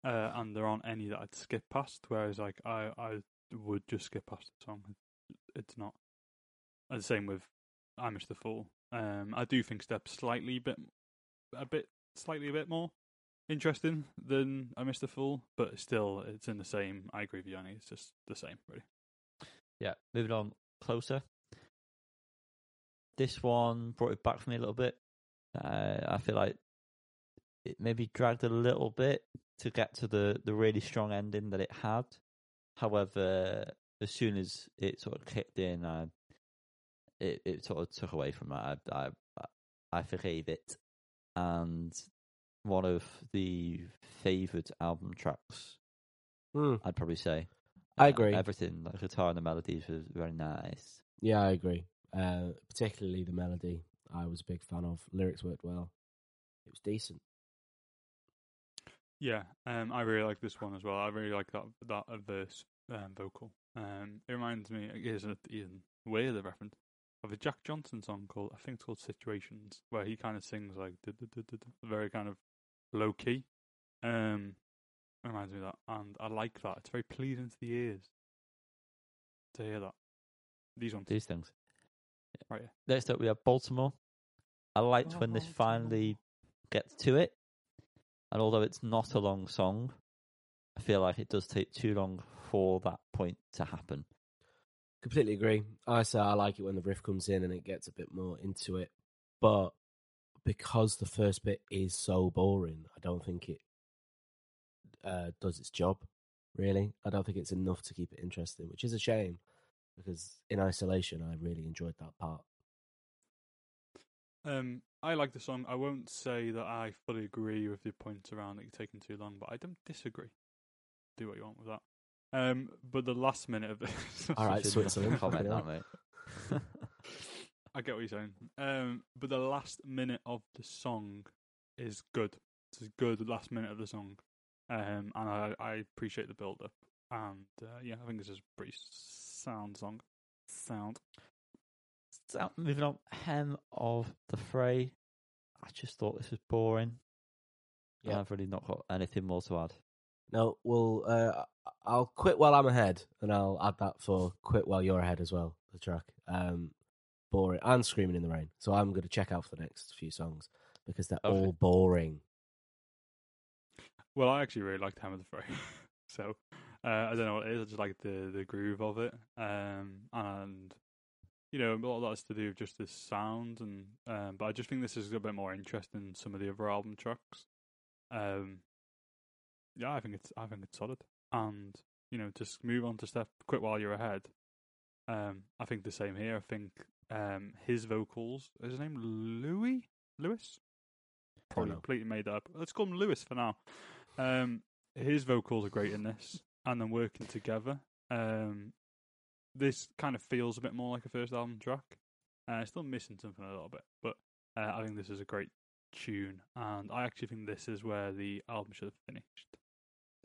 uh, and there aren't any that I'd skip past. Whereas like I I would just skip past the song. It's not. The same with I Miss the Fool. Um, I do think Step slightly bit, a bit, slightly a bit more interesting than Missed the Fool, but still, it's in the same. I agree with you, Annie. It's just the same, really. Yeah, moving on closer. This one brought it back for me a little bit. Uh, I feel like it maybe dragged a little bit to get to the, the really strong ending that it had. However, as soon as it sort of kicked in, I, it it sort of took away from that. I I, I forgave it, and one of the favoured album tracks, Hmm, I'd probably say. I Uh, agree. everything, the guitar and the melodies was very nice. Yeah, I agree. Uh, particularly the melody, I was a big fan of. Lyrics worked well. It was decent. Yeah, um, I really like this one as well. I really like that that uh, verse um, vocal. Um, it reminds me, here's an even weirder reference of a Jack Johnson song called I think it's called Situations, where he kind of sings like very kind of low key. Um, it reminds me of that, and I like that. It's very pleasing to the ears to hear that. These ones, These things. right? Yeah. Next up, we have Baltimore. I liked when this finally gets to it, and although it's not a long song, I feel like it does take too long for that point to happen. Completely agree. I say I like it when the riff comes in and it gets a bit more into it, but because the first bit is so boring, I don't think it uh, does its job. Really, I don't think it's enough to keep it interesting, which is a shame because in isolation, I really enjoyed that part. Um, I like the song. I won't say that I fully agree with the points around it taking too long, but I don't disagree. Do what you want with that. Um, but the last minute of this, All right, Switzerland. comment fucking that, mate. I get what you're saying. Um, but the last minute of the song is good. It's a good last minute of the song. Um, and I, I appreciate the build up. And uh, yeah, I think this is a pretty sound song. Sound. So, moving on, Hem of the Fray. I just thought this was boring. Yeah. Yeah. I've really not got anything more to add. No, well, uh, I'll quit while I'm ahead, and I'll add that for quit while you're ahead as well. The track, um, boring and screaming in the rain. So I'm going to check out for the next few songs because they're all boring. Well, I actually really liked Hammer the Fray. so uh, I don't know what it is. I just like the the groove of it. Um, and you know, a lot of that's to do with just the sound. And um, but I just think this is a bit more interesting than some of the other album tracks. Um, yeah, I think it's I think it's solid. And you know, just move on to step quit while you're ahead. Um, I think the same here. I think um, his vocals is his name Louis Lewis. Probably completely made up. Let's call him Lewis for now. Um, his vocals are great in this, and then working together. Um, this kind of feels a bit more like a first album track. Uh, I'm still missing something a little bit, but uh, I think this is a great tune, and I actually think this is where the album should have finished.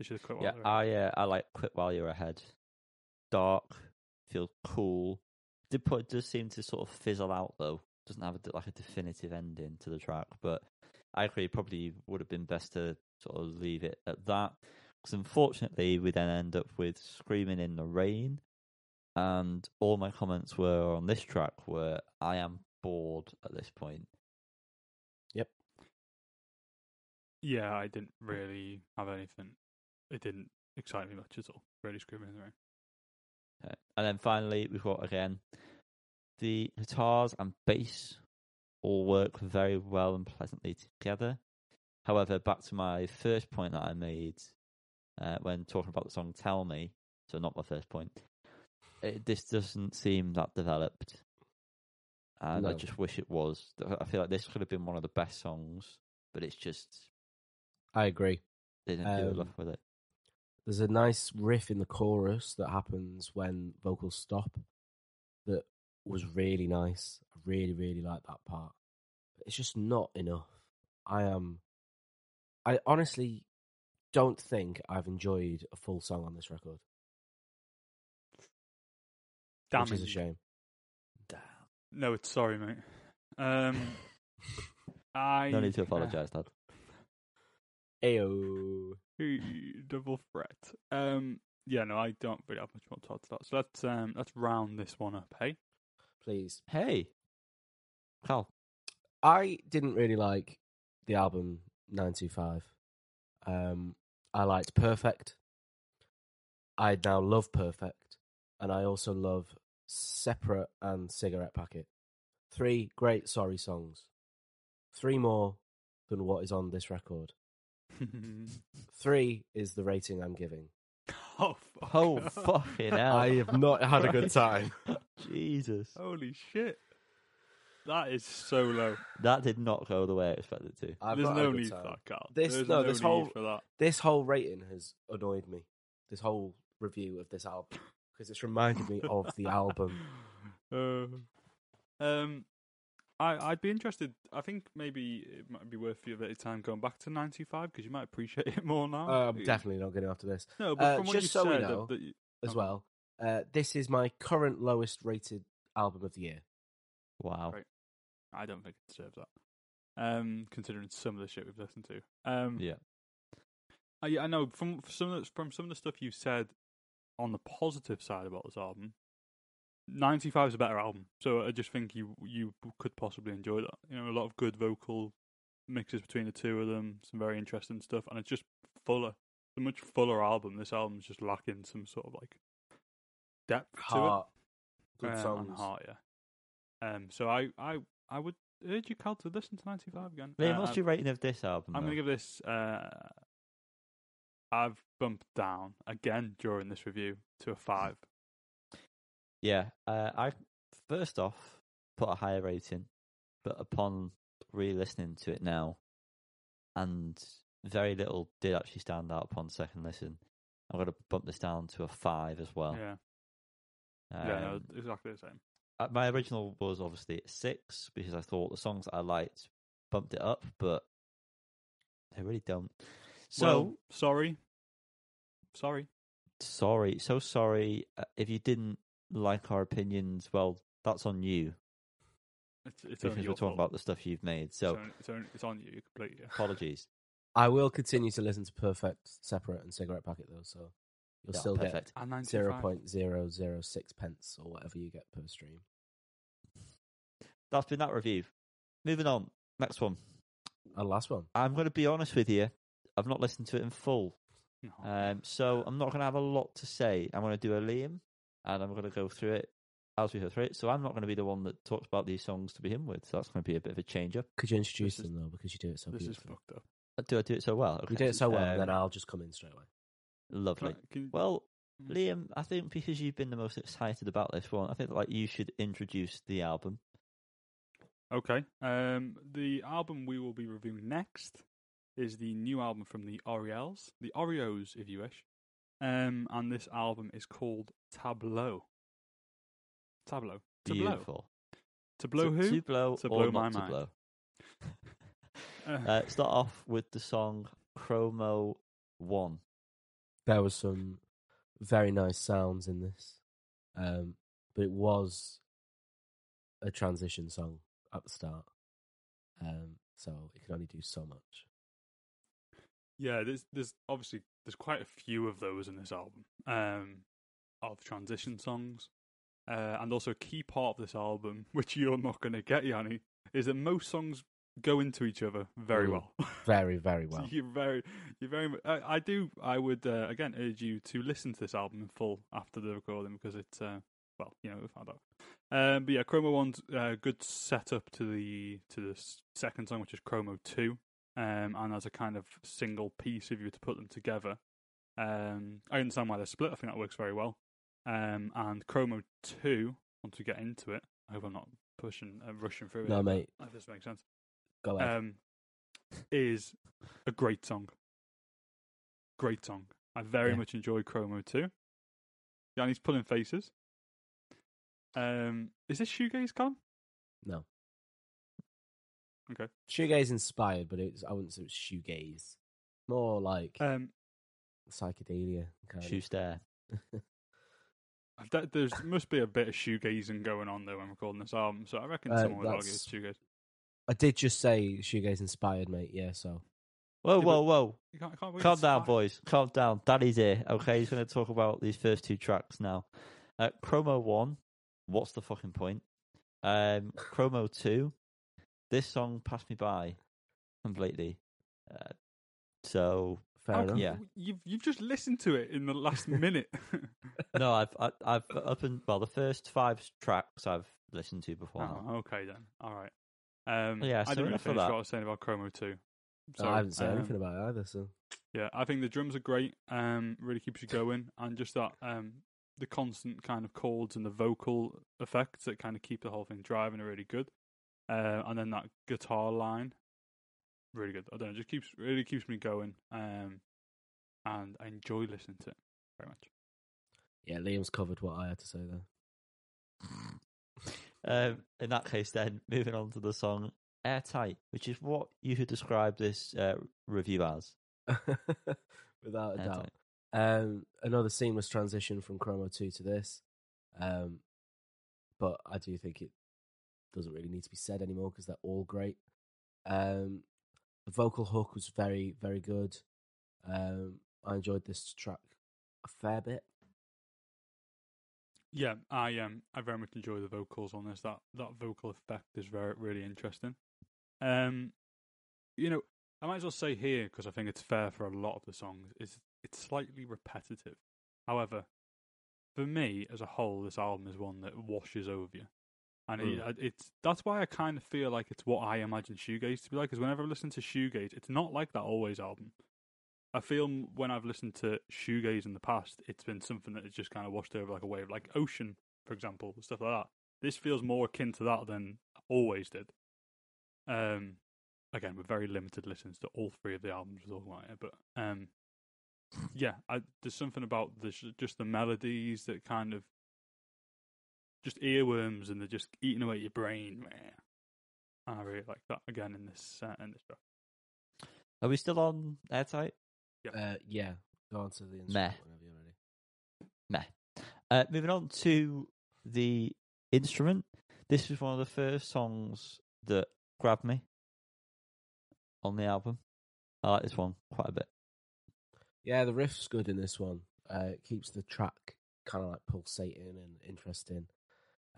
They should have quit. while Yeah, they were ahead. I uh, I like Quit While You're Ahead. Dark, feels cool. Did put does seem to sort of fizzle out though. Doesn't have a, like a definitive ending to the track, but I agree. Probably would have been best to sort of leave it at that. Because unfortunately, we then end up with "Screaming in the Rain," and all my comments were on this track were, "I am bored at this point." Yep. Yeah, I didn't really have anything. It didn't excite me much at all. Really screaming in the rain. Okay. And then finally, we've got again the guitars and bass all work very well and pleasantly together. However, back to my first point that I made uh, when talking about the song "Tell Me," so not my first point. It, this doesn't seem that developed, and I just wish it was. I feel like this could have been one of the best songs, but it's just I agree. they didn't do Um, enough with it. There's a nice riff in the chorus that happens when vocals stop that was really nice. I really, really like that part. But it's just not enough. I am. I honestly don't think I've enjoyed a full song on this record, Damn which is a shame. Damn. No, it's sorry, mate. Um, I No need to apologise, Dad. Ayo. Ooh, double threat. Um, yeah, no, I don't really have much more to add to that. So let's um let's round this one up. Hey, Please. Hey, Carl. I didn't really like the album 925. Um, I liked Perfect. I now love Perfect. And I also love Separate and Cigarette Packet. Three great sorry songs. Three more than what is on this record. Three is the rating I'm giving. oh, fuck. Oh, fucking hell. I have not had a good time. Jesus. Holy shit. That is so low. That did not go the way I expected it to. I've There's not had no a good need for time. that, Carl. This- There's no, no, this need whole- for that. This whole rating has annoyed me. This whole review of this album because it's reminded me of the album. Uh, um, I I'd be interested. I think maybe it might be worth you a bit of time going back to '95 because you might appreciate it more now. Uh, I'm definitely not going after this No, but Uh, from what you so we said, know- that, that you, as well. Uh, this is my current lowest rated album of the year. Wow. Right. I don't think it deserves that. Um, considering some of the shit we've listened to. Um, Yeah. I, I know from some of the, from some of the stuff you said on the positive side about this album, 95 is a better album. So I just think you you could possibly enjoy that. You know, a lot of good vocal mixes between the two of them, some very interesting stuff, and it's just fuller. It's a much fuller album. This album's just lacking some sort of like depth Heart, to good it. uh, songs. and heart, yeah. Um, so I, I, I would urge you, Cal, to listen to 95 again. Liam, Uh, what's I'm- your rating of this album? I'm though? going to give this. Uh, I've bumped down again during this review to a five. Yeah, uh, I first off put a higher rating, but upon re-listening to it now, and very little did actually stand out upon second listen. I'm going to bump this down to a five as well. yeah, Um, yeah, no, exactly the same. uh, my original was obviously six because I thought the songs I liked bumped it up, but they really don't. So well, sorry, sorry. sorry, so sorry uh, if you didn't like our opinions. Well, that's on you It's, it's because only we're your talking fault. about the stuff you've made. So it's, only, it's, only, it's on you completely. apologies. I will continue to listen to Perfect, Separate, and Cigarette Packet though, so you'll Yeah, still perfect. And get zero 95. point zero zero six pence or whatever you get per stream. That's been that review. Moving on. Next one. And last one. I'm going to be honest with you. I've not listened to it in full, No. um, so I'm not going to have a lot to say. I'm going to do a Liam, and I'm going to go through it as we go through it. So I'm not going to be the one that talks about these songs to begin with. So that's going to be a bit of a change up. Could you introduce This is- them though, because you do it so this is fucked up. Do I do it so well? Okay. You do it so well, Um, then I'll just come in straight away. Can Lovely. I- can- Well, Mm. Liam, I think because you've been the most excited about this one, I think like you should introduce the album. Okay. Um, the album we will be reviewing next is the new album from the Orielles, the Oreos, if you wish. Um, and this album is called Tableau. Tableau. Tableau. Beautiful. Tableau to, who? To blow To or blow not my to mind. blow. Uh, Uh, start off with the song Chromo One. There was some very nice sounds in this, um, but it was a transition song at the start, um, so it can only do so much. yeah, there's there's obviously there's quite a few of those in this album. Um, of transition songs. Uh, and also a key part of this album, which you're not going to get, Yanni, is that most songs go into each other very Mm. well. Very, very So well. you're very, you're very. I, I do. I would uh, again urge you to listen to this album in full after the recording because it's uh, well, you know, we found out. Um, but yeah, Chromo One's uh, good setup to the to the second song, which is Chromo Two, um, and as a kind of single piece, if you were to put them together, um, I understand why they're split. I think that works very well. Um, and Chromo Two, once we get into it, I hope I'm not pushing, uh, rushing through it. No, mate. If this makes sense Go ahead. um, is a great song. Great song. I very Yeah. much enjoy Chromo Two. Yanni's pulling faces. Um, is this shoegaze con? no. Okay. Shoegaze inspired, but it's I wouldn't say it's shoegaze. More like Um, psychedelia kind Shoe stare. of. that, there's must be a bit of shoegazing going on there when recording this album, so I reckon Uh, someone would argue it's shoegaze. I did just say shoegaze inspired, mate. Yeah, so Whoa, Yeah, whoa, whoa. You can't, you can't really Calm down, boys. Calm down. Daddy's here. Okay, he's going to talk about these first two tracks now. Uh, Chromo 1, what's the fucking point? Um, Chromo 2, this song passed me by completely. Uh, so Fair How enough. Yeah. You've you've just listened to it in the last minute. no, I've I, I've up and well the first five tracks I've listened to before. oh, okay then. All right. Um, Yeah, I so didn't really enough finish what I was saying about Chromo Two. No, I haven't said um, anything about it either. So Yeah, I think the drums are great. Um, really keeps you going, and just that um, the constant kind of chords and the vocal effects that kind of keep the whole thing driving are really good. Uh, and then that guitar line, really good. I don't know, just keeps really keeps me going. Um, and I enjoy listening to it very much. yeah, Liam's covered what I had to say there. Um, in that case, then moving on to the song "Airtight," which is what you could describe this uh, review as. without a doubt. Um, another seamless transition from Chromo Two to this, um, but I do think it doesn't really need to be said anymore because they're all great. Um, the vocal hook was very, very good. Um, I enjoyed this track a fair bit. Yeah, I um I very much enjoy the vocals on this. That that vocal effect is very really interesting. Um, you know, I might as well say here because I think it's fair for a lot of the songs. Is it's slightly repetitive. However, for me as a whole, this album is one that washes over you, and it, Mm. it's that's why I kind of feel like it's what I imagine shoegaze to be like. Because whenever I listen to shoegaze, it's not like that always album. I feel when I've listened to shoegaze in the past, it's been something that has just kind of washed over like a wave, like Ocean, for example, stuff like that. This feels more akin to that than always did. Um, again, with very limited listens to all three of the albums we're talking about here, but um, yeah, I, there's something about the just the melodies that kind of just earworms and they're just eating away at your brain. Meh. And I really like that again in this uh, in this track. Are we still on "Airtight"? Uh, yeah, go on to the instrument Meh. whenever you're ready. Meh. Uh, moving on to the instrument. This was one of the first songs that grabbed me on the album. I like this one quite a bit. Yeah, the riff's good in this one. Uh, it keeps the track kind of like pulsating and interesting.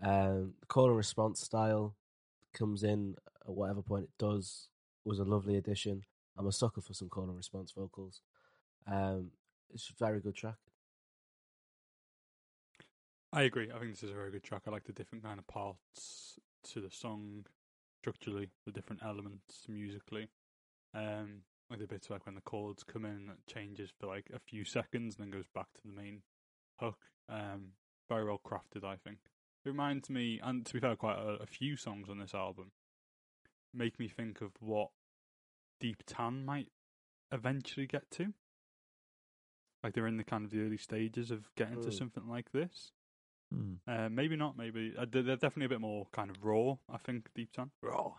Um, the call and response style comes in at whatever point it does was a lovely addition. I'm a sucker for some call and response vocals. Um, it's a very good track. I agree. I think this is a very good track. I like the different kind of parts to the song structurally, the different elements musically. Um, like the bits like when the chords come in, that changes for like a few seconds and then goes back to the main hook. Um, very well crafted, I think. It reminds me, and to be fair, quite a, a few songs on this album make me think of what Deep Tan might eventually get to. Like they're in the kind of the early stages of getting to Mm. something like this. Hmm. Uh, maybe not. Maybe uh, they're, they're definitely a bit more kind of raw. I think Deep Tan raw,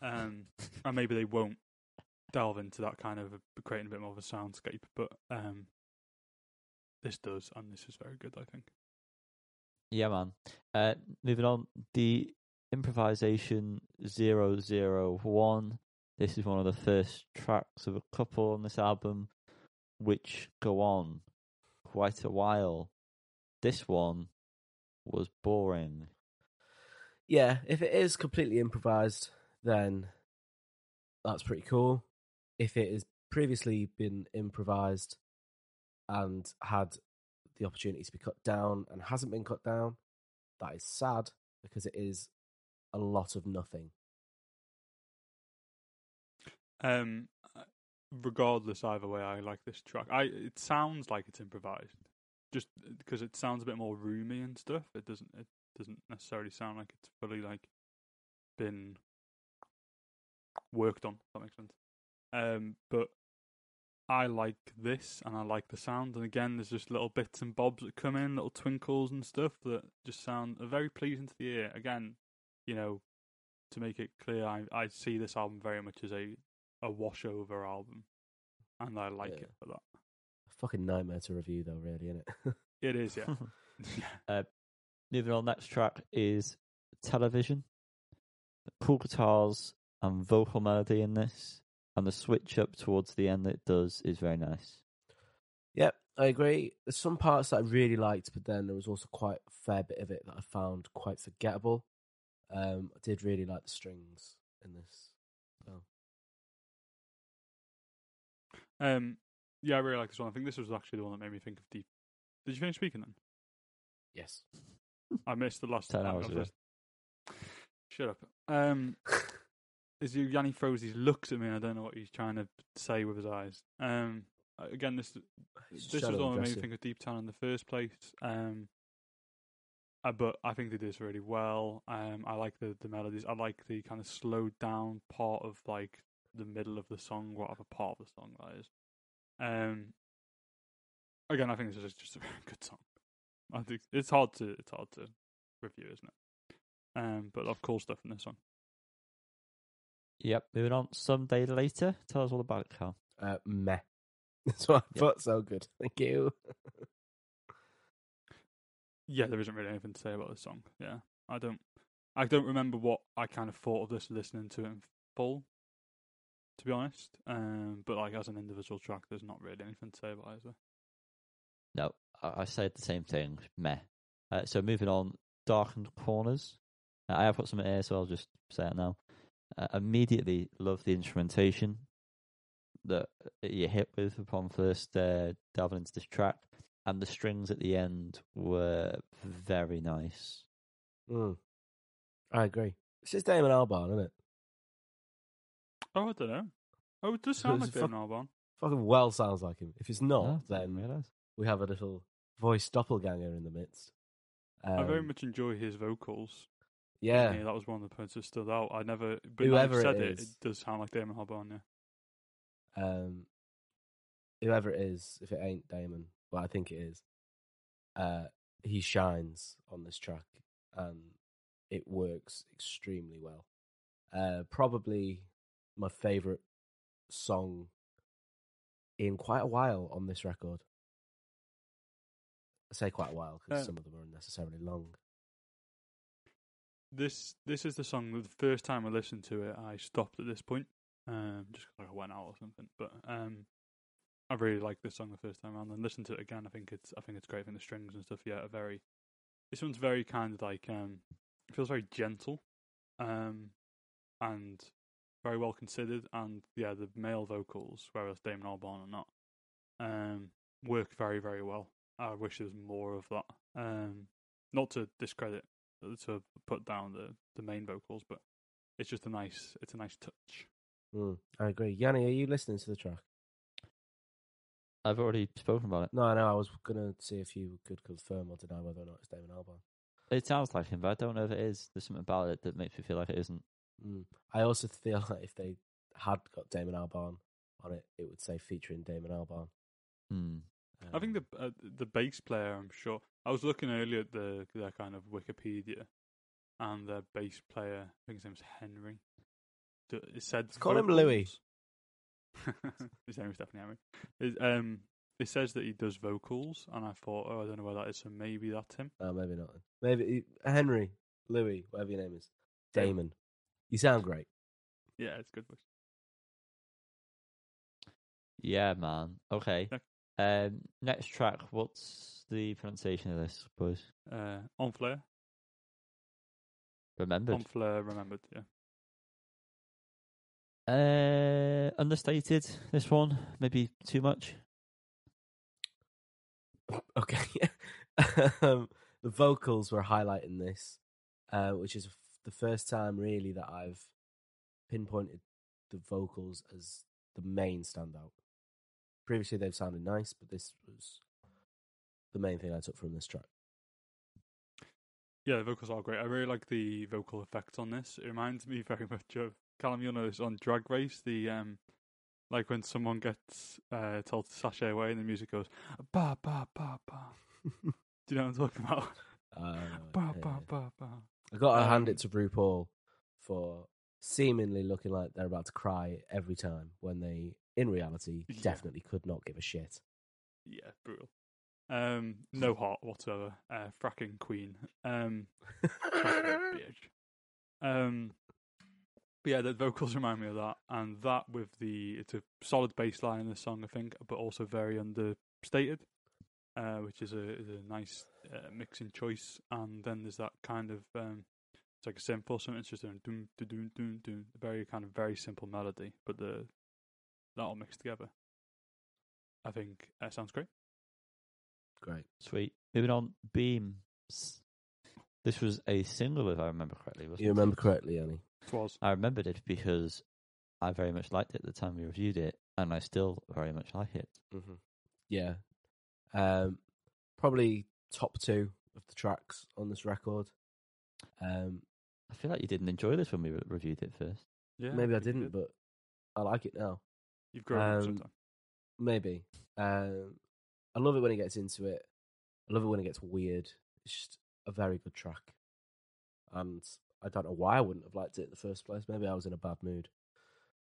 um, and maybe they won't delve into that kind of a, creating a bit more of a soundscape. But um, this does, and this is very good. I think. Yeah, man. Uh, moving on, the improvisation 001. This is one of the first tracks of a couple on this album, which go on quite a while. This one was boring. Yeah, if it is completely improvised, then that's pretty cool. If it has previously been improvised and had the opportunity to be cut down and hasn't been cut down, that is sad because it is a lot of nothing. Um, uh, regardless, either way, I like this track. I it sounds like it's improvised, just because it sounds a bit more roomy and stuff. It doesn't. It doesn't necessarily sound like it's fully like been worked on. That makes sense. Um, but I like this, and I like the sound. And again, there's just little bits and bobs that come in, little twinkles and stuff that just sound very pleasing to the ear. Again, you know, to make it clear, I I see this album very much as a a washover album, and I like Yeah. it for that. fucking nightmare to review, though, really, isn't it? It is, yeah. yeah. Uh, moving on, next track is Television. Cool guitars and vocal melody in this, and the switch up towards the end that it does is very nice. Yep, I agree. There's some parts that I really liked, but then there was also quite a fair bit of it that I found quite forgettable. Um, I did really like the strings in this. So Um, yeah, I really like this one. I think this was actually the one that made me think of deep. Did you finish speaking then? yes, I missed the last. Ten hours I ago. Shut up. Um, as Yanni froze, he looks at me. and I don't know what he's trying to say with his eyes. Um, again, this this was shadow one that made me think of Deep Tan in the first place. Um, uh, but I think they did this really well. Um, I like the the melodies. I like the kind of slowed down part of like the middle of the song, whatever part of the song that is. Um, again, I think this is just a very good song. I think it's hard to it's hard to review, isn't it? Um, but of cool stuff in this song. Yep. Moving on. Someday later. Tell us all about it, Carl. uh, meh. That's what I Yep. thought. So good. Thank you. Yeah, there isn't really anything to say about this song. Yeah, I don't, I don't remember what I kind of thought of this listening to it in full, to be honest. Um, but like as an individual track, there's not really anything to say about it. Is there? No, I, I said the same thing. Meh. Uh, so moving on. Darkened corners. Uh, I have got some in here, so I'll just say it now. Uh, immediately love the instrumentation that you hit with upon first uh, delving into this track, and the strings at the end were very nice. Mm. I agree. It's just Damon Albarn, isn't it? Oh, I don't know. Oh, it does sound it's like a Damon Albarn. Fucking well sounds like him. If it's not, didn't then realise. we have a little voice doppelganger in the midst. I very Um, much enjoy his vocals. Yeah. that was one of the points that stood out. I never, but Whoever now it it, it is. does sound like Damon Albarn. Yeah. um, whoever it is, if it ain't Damon, well, I think it is. Uh, he shines on this track, and it works extremely well. Uh, probably my favorite song in quite a while on this record. I say quite a while because some of them are unnecessarily long. This this is the song. The first time I listened to it, I stopped at this point, um, just 'cause I went out or something. But um, I really liked this song the first time around, and listened to it again. I think it's I think it's great. I think the strings and stuff, yeah, are very. This one's very kind of like um, it feels very gentle, um, and very well considered. And yeah, the male vocals, whereas Damon Albarn are not, um, work very very well. I wish there was more of that. Um, not to discredit to put down the, the main vocals, but it's just a nice it's a nice touch. Mm, I agree. Yanni, are you listening to the track? I've already spoken about it. No, I know. I was gonna see if you could confirm or deny whether or not it's Damon Albarn. It sounds like him, but I don't know if it is. There's something about it that makes me feel like it isn't. Mm. I also feel like if they had got Damon Albarn on it, it would say featuring Damon Albarn. Hmm. I think Um, the uh, the bass player, I'm sure. I was looking earlier at the their kind of Wikipedia, and their bass player, I think his name's Henry. It said Let's call him Louis. vocals. his name is definitely Henry. It, um, it says that he does vocals, and I thought, oh, I don't know where that is, so maybe that's him. oh, maybe not. Maybe Henry, Louis, whatever your name is, Yeah. Damon. You sound great. Yeah, it's good. Yeah, man. Okay. Yeah. Um, next track. What's the pronunciation of this? I suppose Uh, on flare, remembered. on flare, remembered. Yeah. Uh, understated. This one maybe too much. Okay. um, the vocals were highlighting this, uh, which is f- the first time really that I've pinpointed the vocals as the main standout. Previously, they've sounded nice, but this was the main thing I took from this track. Yeah, the vocals are great. I really like the vocal effects on this. It reminds me very much of Callum. You'll know this on Drag Race. The um, like when someone gets uh told to sashay away and the music goes ba ba ba ba. Do you know what I'm talking about? Uh, Ba yeah. ba ba ba. I got to hand Um, it to RuPaul for seemingly looking like they're about to cry every time when they, in reality, Yeah. definitely could not give a shit. Yeah, brutal. Um, no heart whatsoever. Uh, fracking queen. Um. Um, but yeah, the vocals remind me of that, and that with the it's a solid bass line in the song, I think, but also very understated, uh, which is a is a nice uh, mixing choice. And then there's that kind of um, It's like a simple something. It's just doing doom, doom, doom, doom, doom. A very kind of very simple melody, but the that all mixed together. I think uh, sounds great. Great. Sweet. Moving on, Beams. This was a single, if I remember correctly. Wasn't You it? remember correctly, Annie. It was. I remembered it because I very much liked it at the time we reviewed it, and I still very much like it. Mm-hmm. Yeah. Um, probably top two of the tracks on this record. Um, I feel like you didn't enjoy this when we re- reviewed it first. Yeah, maybe I didn't, did. but I like it now. you've grown up um, sometime. Maybe. Um, I love it when it gets into it. I love it when it gets weird. It's just a very good track. And I don't know why I wouldn't have liked it in the first place. Maybe I was in a bad mood.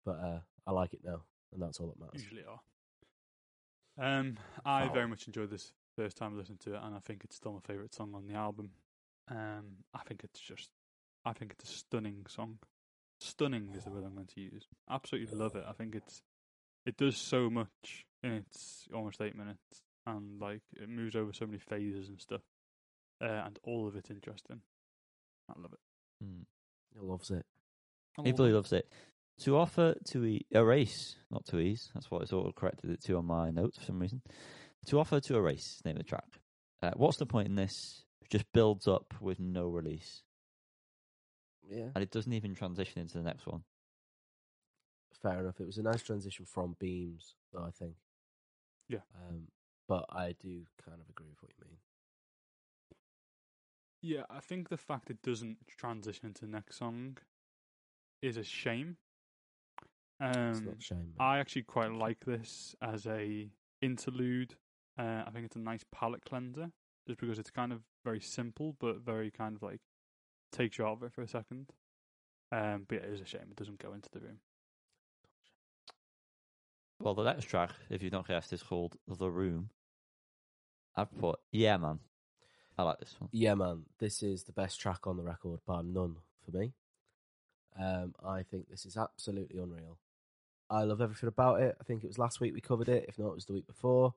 But uh, I like it now, and that's all that matters. Usually are. Um, I Foul. very much enjoyed this first time listening to it, and I think it's still my favorite song on the album. Um, I think it's just, I think it's a stunning song. Stunning is the word I'm going to use. Absolutely love it. I think it's, it does so much in its almost eight minutes, and like it moves over so many phases and stuff, uh, and all of it's interesting. I love it. Mm. He loves it. I He really loves it. To offer to e- erase, not to ease. That's what it's auto corrected it to on my notes for some reason. To offer to erase, name of the track. Uh, what's the point in this? It just builds up with no release, Yeah. and it doesn't even transition into the next one. Fair enough. It was a nice transition from Beams, though, I think. Yeah. Um, but I do kind of agree with what you mean. Yeah, I think the fact it doesn't transition into the next song is a shame. It's Um, not a shame. I actually quite like this as a interlude. Uh, I think it's a nice palate cleanser, just because it's kind of very simple, but very kind of like takes you out of it for a second. Um, but yeah, it is a shame it doesn't go into the room. Well, the next track, if you've not guessed, is called The Room. I've put, yeah, man. I like this one. Yeah, man, this is the best track on the record, bar none for me. Um, I think this is absolutely unreal. I love everything about it. I think it was last week we covered it. If not, it was the week before.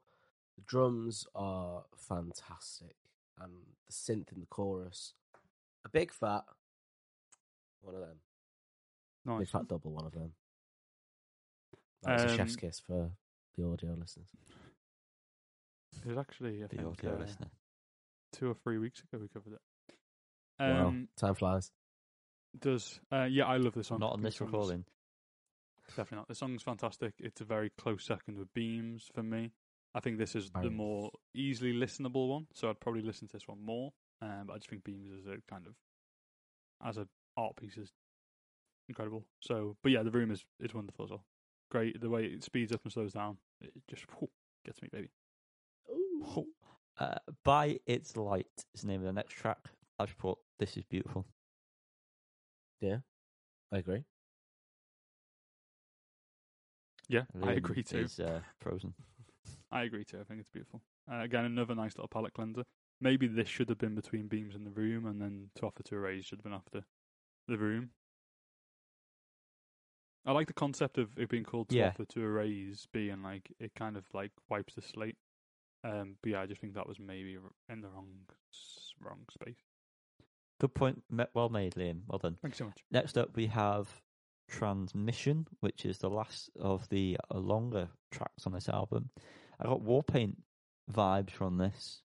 The drums are fantastic, and the synth in the chorus, a big fat one of them, Nice. big Nice. fat double one of them. That's a chef's Um, kiss for the audio listeners. It was actually I The think, audio uh, listener. two or three weeks ago we covered it. wow, Um, time flies. does uh, yeah, I love this song. Not on this recording. Definitely not. The song's fantastic. It's a very close second with Beams for me. I think this is the more easily listenable one, so I'd probably listen to this one more. Um, but I just think Beams is a kind of as a art piece is incredible. So, but yeah, the room is is wonderful as well. Great the way it speeds up and slows down. It just whew, gets me, baby. Uh, By Its Light is the name of the next track. I've just put, this is beautiful. Yeah, I agree. Yeah, I agree too. Is, uh, frozen. I agree too. I think it's beautiful. Uh, again, another nice little palette cleanser. Maybe this should have been between Beams and the Room, and then To Offer to Erase should have been after the Room. I like the concept of it being called To Yeah. Offer to Erase, being like it kind of like wipes the slate. Um, but yeah, I just think that was maybe in the wrong wrong space. Good point. Well made, Liam. Well done. Thanks so much. Next up, we have Transmission, which is the last of the uh, longer tracks on this album. I got Warpaint vibes from this,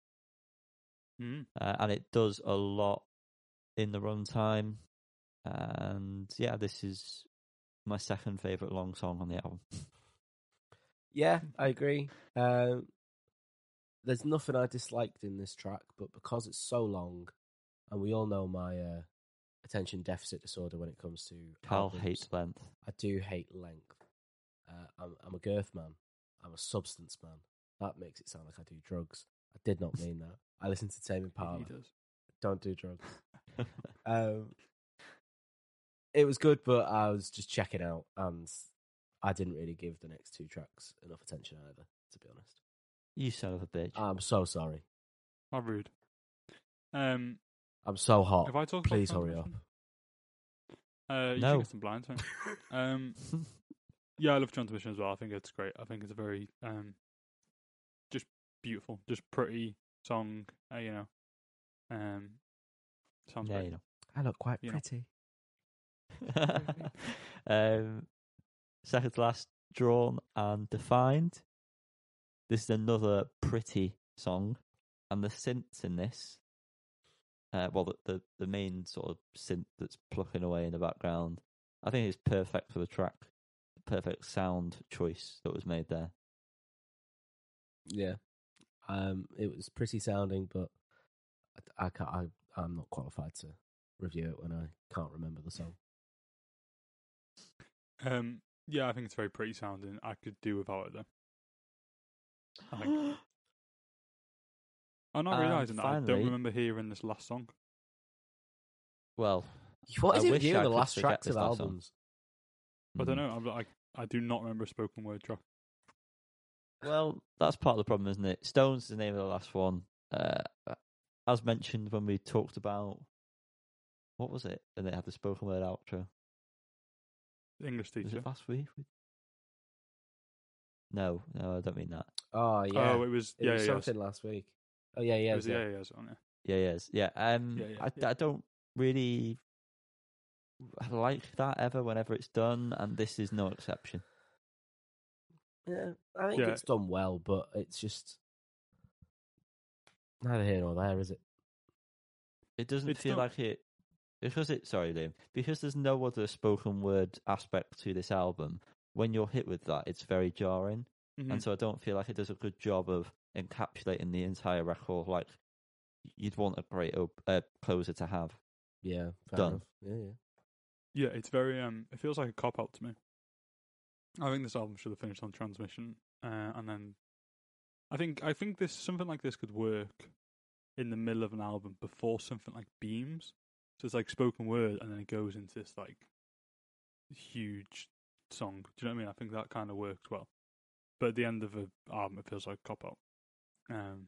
Mm. uh, and it does a lot in the runtime. And yeah, this is my second favorite long song on the album. Yeah, I agree. Um, there's nothing I disliked in this track, but because it's so long, and we all know my uh, attention deficit disorder when it comes to albums, hates length. I do hate length. Uh, I'm, I'm a girth man. I'm a substance man. That makes it sound like I do drugs. I did not mean that. I listen to Tame Impala. He does. Don't do drugs. Um, it was good, but I was just checking out, and I didn't really give the next two tracks enough attention either. To be honest, you son of a bitch. I'm so sorry. How rude. Um, I'm so hot. if I talk Please about hurry up. Transmission- Uh, you No. should get some blind time. Um, yeah, I love Transmission as well. I think it's great. I think it's a very um, just beautiful, just pretty song. Uh, you know, um, sounds yeah, great. you know. I look quite You pretty. um, second to last, drawn and defined. This is another pretty song, and the synths in this, uh, well, the, the the main sort of synth that's plucking away in the background, I think is perfect for the track. Perfect sound choice that was made there. Yeah. Um, it was pretty sounding, but I, I can't. I, I'm not qualified to review it when I can't remember the song. Um, yeah, I think it's very pretty sounding. I could do without it though. I think. I'm not And realizing that I don't remember hearing this last song. well, What I is it with you the last tracks of last song. albums? I don't mm. know. I'm like, I do not remember a spoken word track. Well, that's part of the problem, isn't it? Stones is the name of the last one. Uh, as mentioned when we talked about what was it, and they had the spoken word outro. English Was teacher. it last week? No, no, I don't mean that. Oh yeah, Oh, it was it yeah, was yeah, something last week. Oh yeah, yeah, It was yeah. yeah, yeah, it's on it. Yeah, yes, yeah. Um, Yeah, yeah, I, yeah. I don't really like that ever. Whenever it's done, and this is no exception. Yeah, I think Yeah. it's done well, but it's just neither here nor there, is it? It doesn't It's feel not- like it because it. Sorry, Liam. Because there's no other spoken word aspect to this album. When you're hit with that, it's very jarring. Mhm. and so I don't feel like it does a good job of encapsulating the entire record like you'd want a great op- uh, closer to have. Yeah, fair Done. enough. Yeah, yeah. Yeah, it's very um. It feels like a cop out to me. I think this album should have finished on transmission, uh, and then I think I think this something like this could work in the middle of an album before something like Beams. So it's like spoken word, and then it goes into this like huge song. Do you know what I mean? I think that kind of works well. But at the end of an album, it feels like a cop out. Um,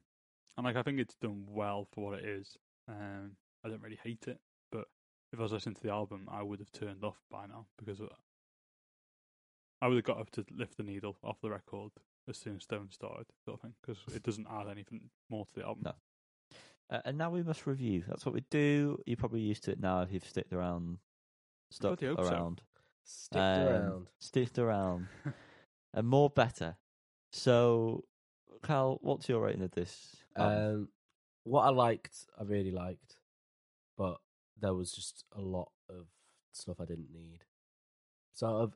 and like I think it's done well for what it is. Um, I don't really hate it, but if I was listening to the album, I would have turned off by now because. I would have got up to lift the needle off the record as soon as Stone started, sort of thing, because it doesn't add anything more to the album. No. Uh, and now we must review. That's what we do. You're probably used to it now if you've sticked around, stuck hope so. Around, Stick Um, around. sticked around, and more better. So, Cal, what's your rating of this? Um, what I liked, I really liked, but there was just a lot of stuff I didn't need. Sort of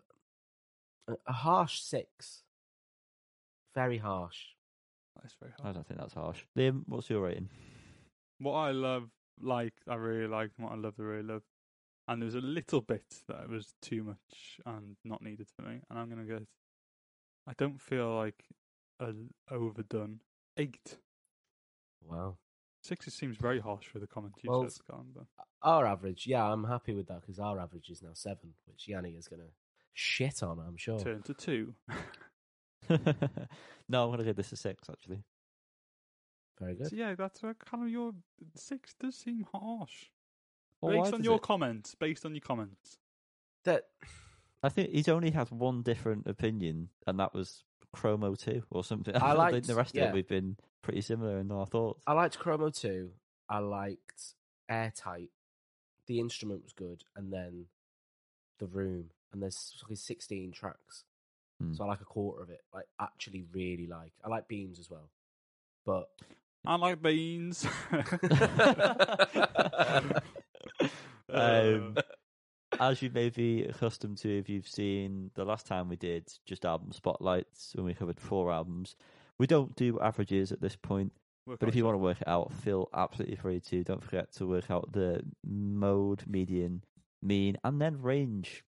a, a harsh six. Very harsh. That's very I don't think that's harsh. Liam, what's your rating? What I love, like, I really liked, and what I love, I really love. And there was a little bit that was too much and not needed for me. And I'm going to go, I don't feel like a overdone eight. Wow. Six it seems very harsh for the comment you Well, said, Colin, but Our average, yeah, I'm happy with that because our average is now seven, which Yanni is going to shit on, I'm sure. turn to two. no, I'm gonna give this a six. Actually, Very good. So yeah, that's uh, kind of your six does seem harsh. Well, based on your it? comments, based on your comments. That I think he's only had one different opinion, and that was Chromo Two or something. I think liked- the rest of it we've been pretty similar in our thoughts. I liked Chromo 2. I liked Airtight. The instrument was good. And then The Room. And there's fucking 16 tracks. Hmm. So I like a quarter of it. Like, actually, really like. I like Beams as well. But I like beans. um, as you may be accustomed to if you've seen the last time we did just album spotlights when we covered four albums. We don't do averages at this point, Work but if you want to work it out, feel absolutely free to. Don't forget to work out the mode, median, mean, and then range.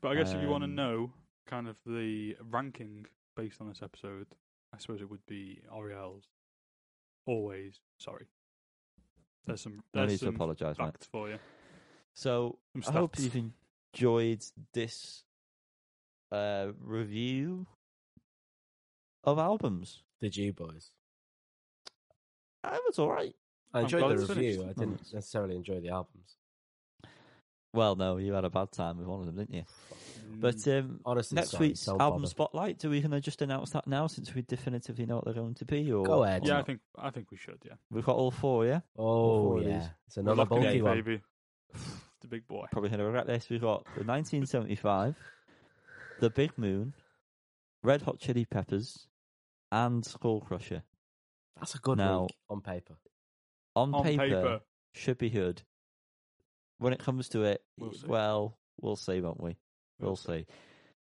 but I guess if you want to um, know kind of the ranking based on this episode, I suppose it would be Orielles. Alvvays sorry. There's some there's need to some apologise, mate. facts for you. So I hope you've enjoyed this uh, review of albums. did you, boys? It was all right. I enjoyed the review. finished. I didn't necessarily enjoy the albums. Well, no, you had a bad time with one of them, didn't you? But um, Honestly, next sorry, week's album bother. spotlight, are we going to just announce that now since we definitively know what they're going to be? Or Go ahead. yeah, I think I think we should. Yeah, we've got all four. Yeah, Oh, four of yeah. these. It's another We're bulky one. baby. It's a big boy. Probably going to regret this. We've got the 1975, The Big Moon, Red Hot Chili Peppers, and Skullcrusher. That's a good Now- week on paper. On, On paper, paper. should be good. When it comes to it, We'll see. well, we'll see, won't we? We'll, We'll see.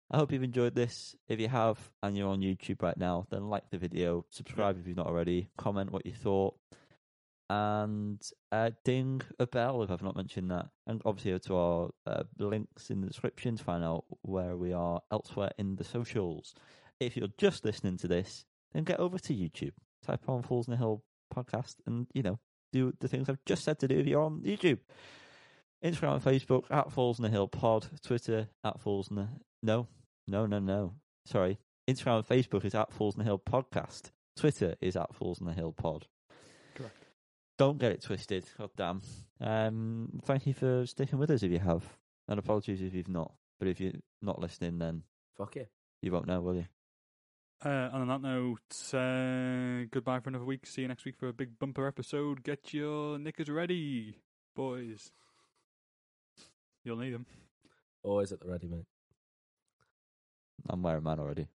I hope you've enjoyed this. If you have and you're on YouTube right now, then like the video, subscribe if you've not already, comment what you thought, and uh, ding a bell if I've not mentioned that. And obviously, to our uh, links in the description to find out where we are elsewhere in the socials. If you're just listening to this, then get over to YouTube, type on Falls in the Hill podcast, and you know do the things I've just said to do if you're on YouTube. Instagram and Facebook at Falls in the Hill Pod. Twitter at Falls in the No, no, no, no. Sorry. Instagram and Facebook is at Falls in the Hill Podcast. Twitter is at Falls in the Hill Pod. Correct. Don't get it twisted. God damn. Um, thank you for sticking with us if you have. And apologies if you've not. But if you're not listening, then Fuck it. you won't know, will you? Uh, and on that note, uh, goodbye for another week. See you next week for a big bumper episode. Get your knickers ready, boys. You'll need them. Always at the ready, mate. I'm wearing mine already.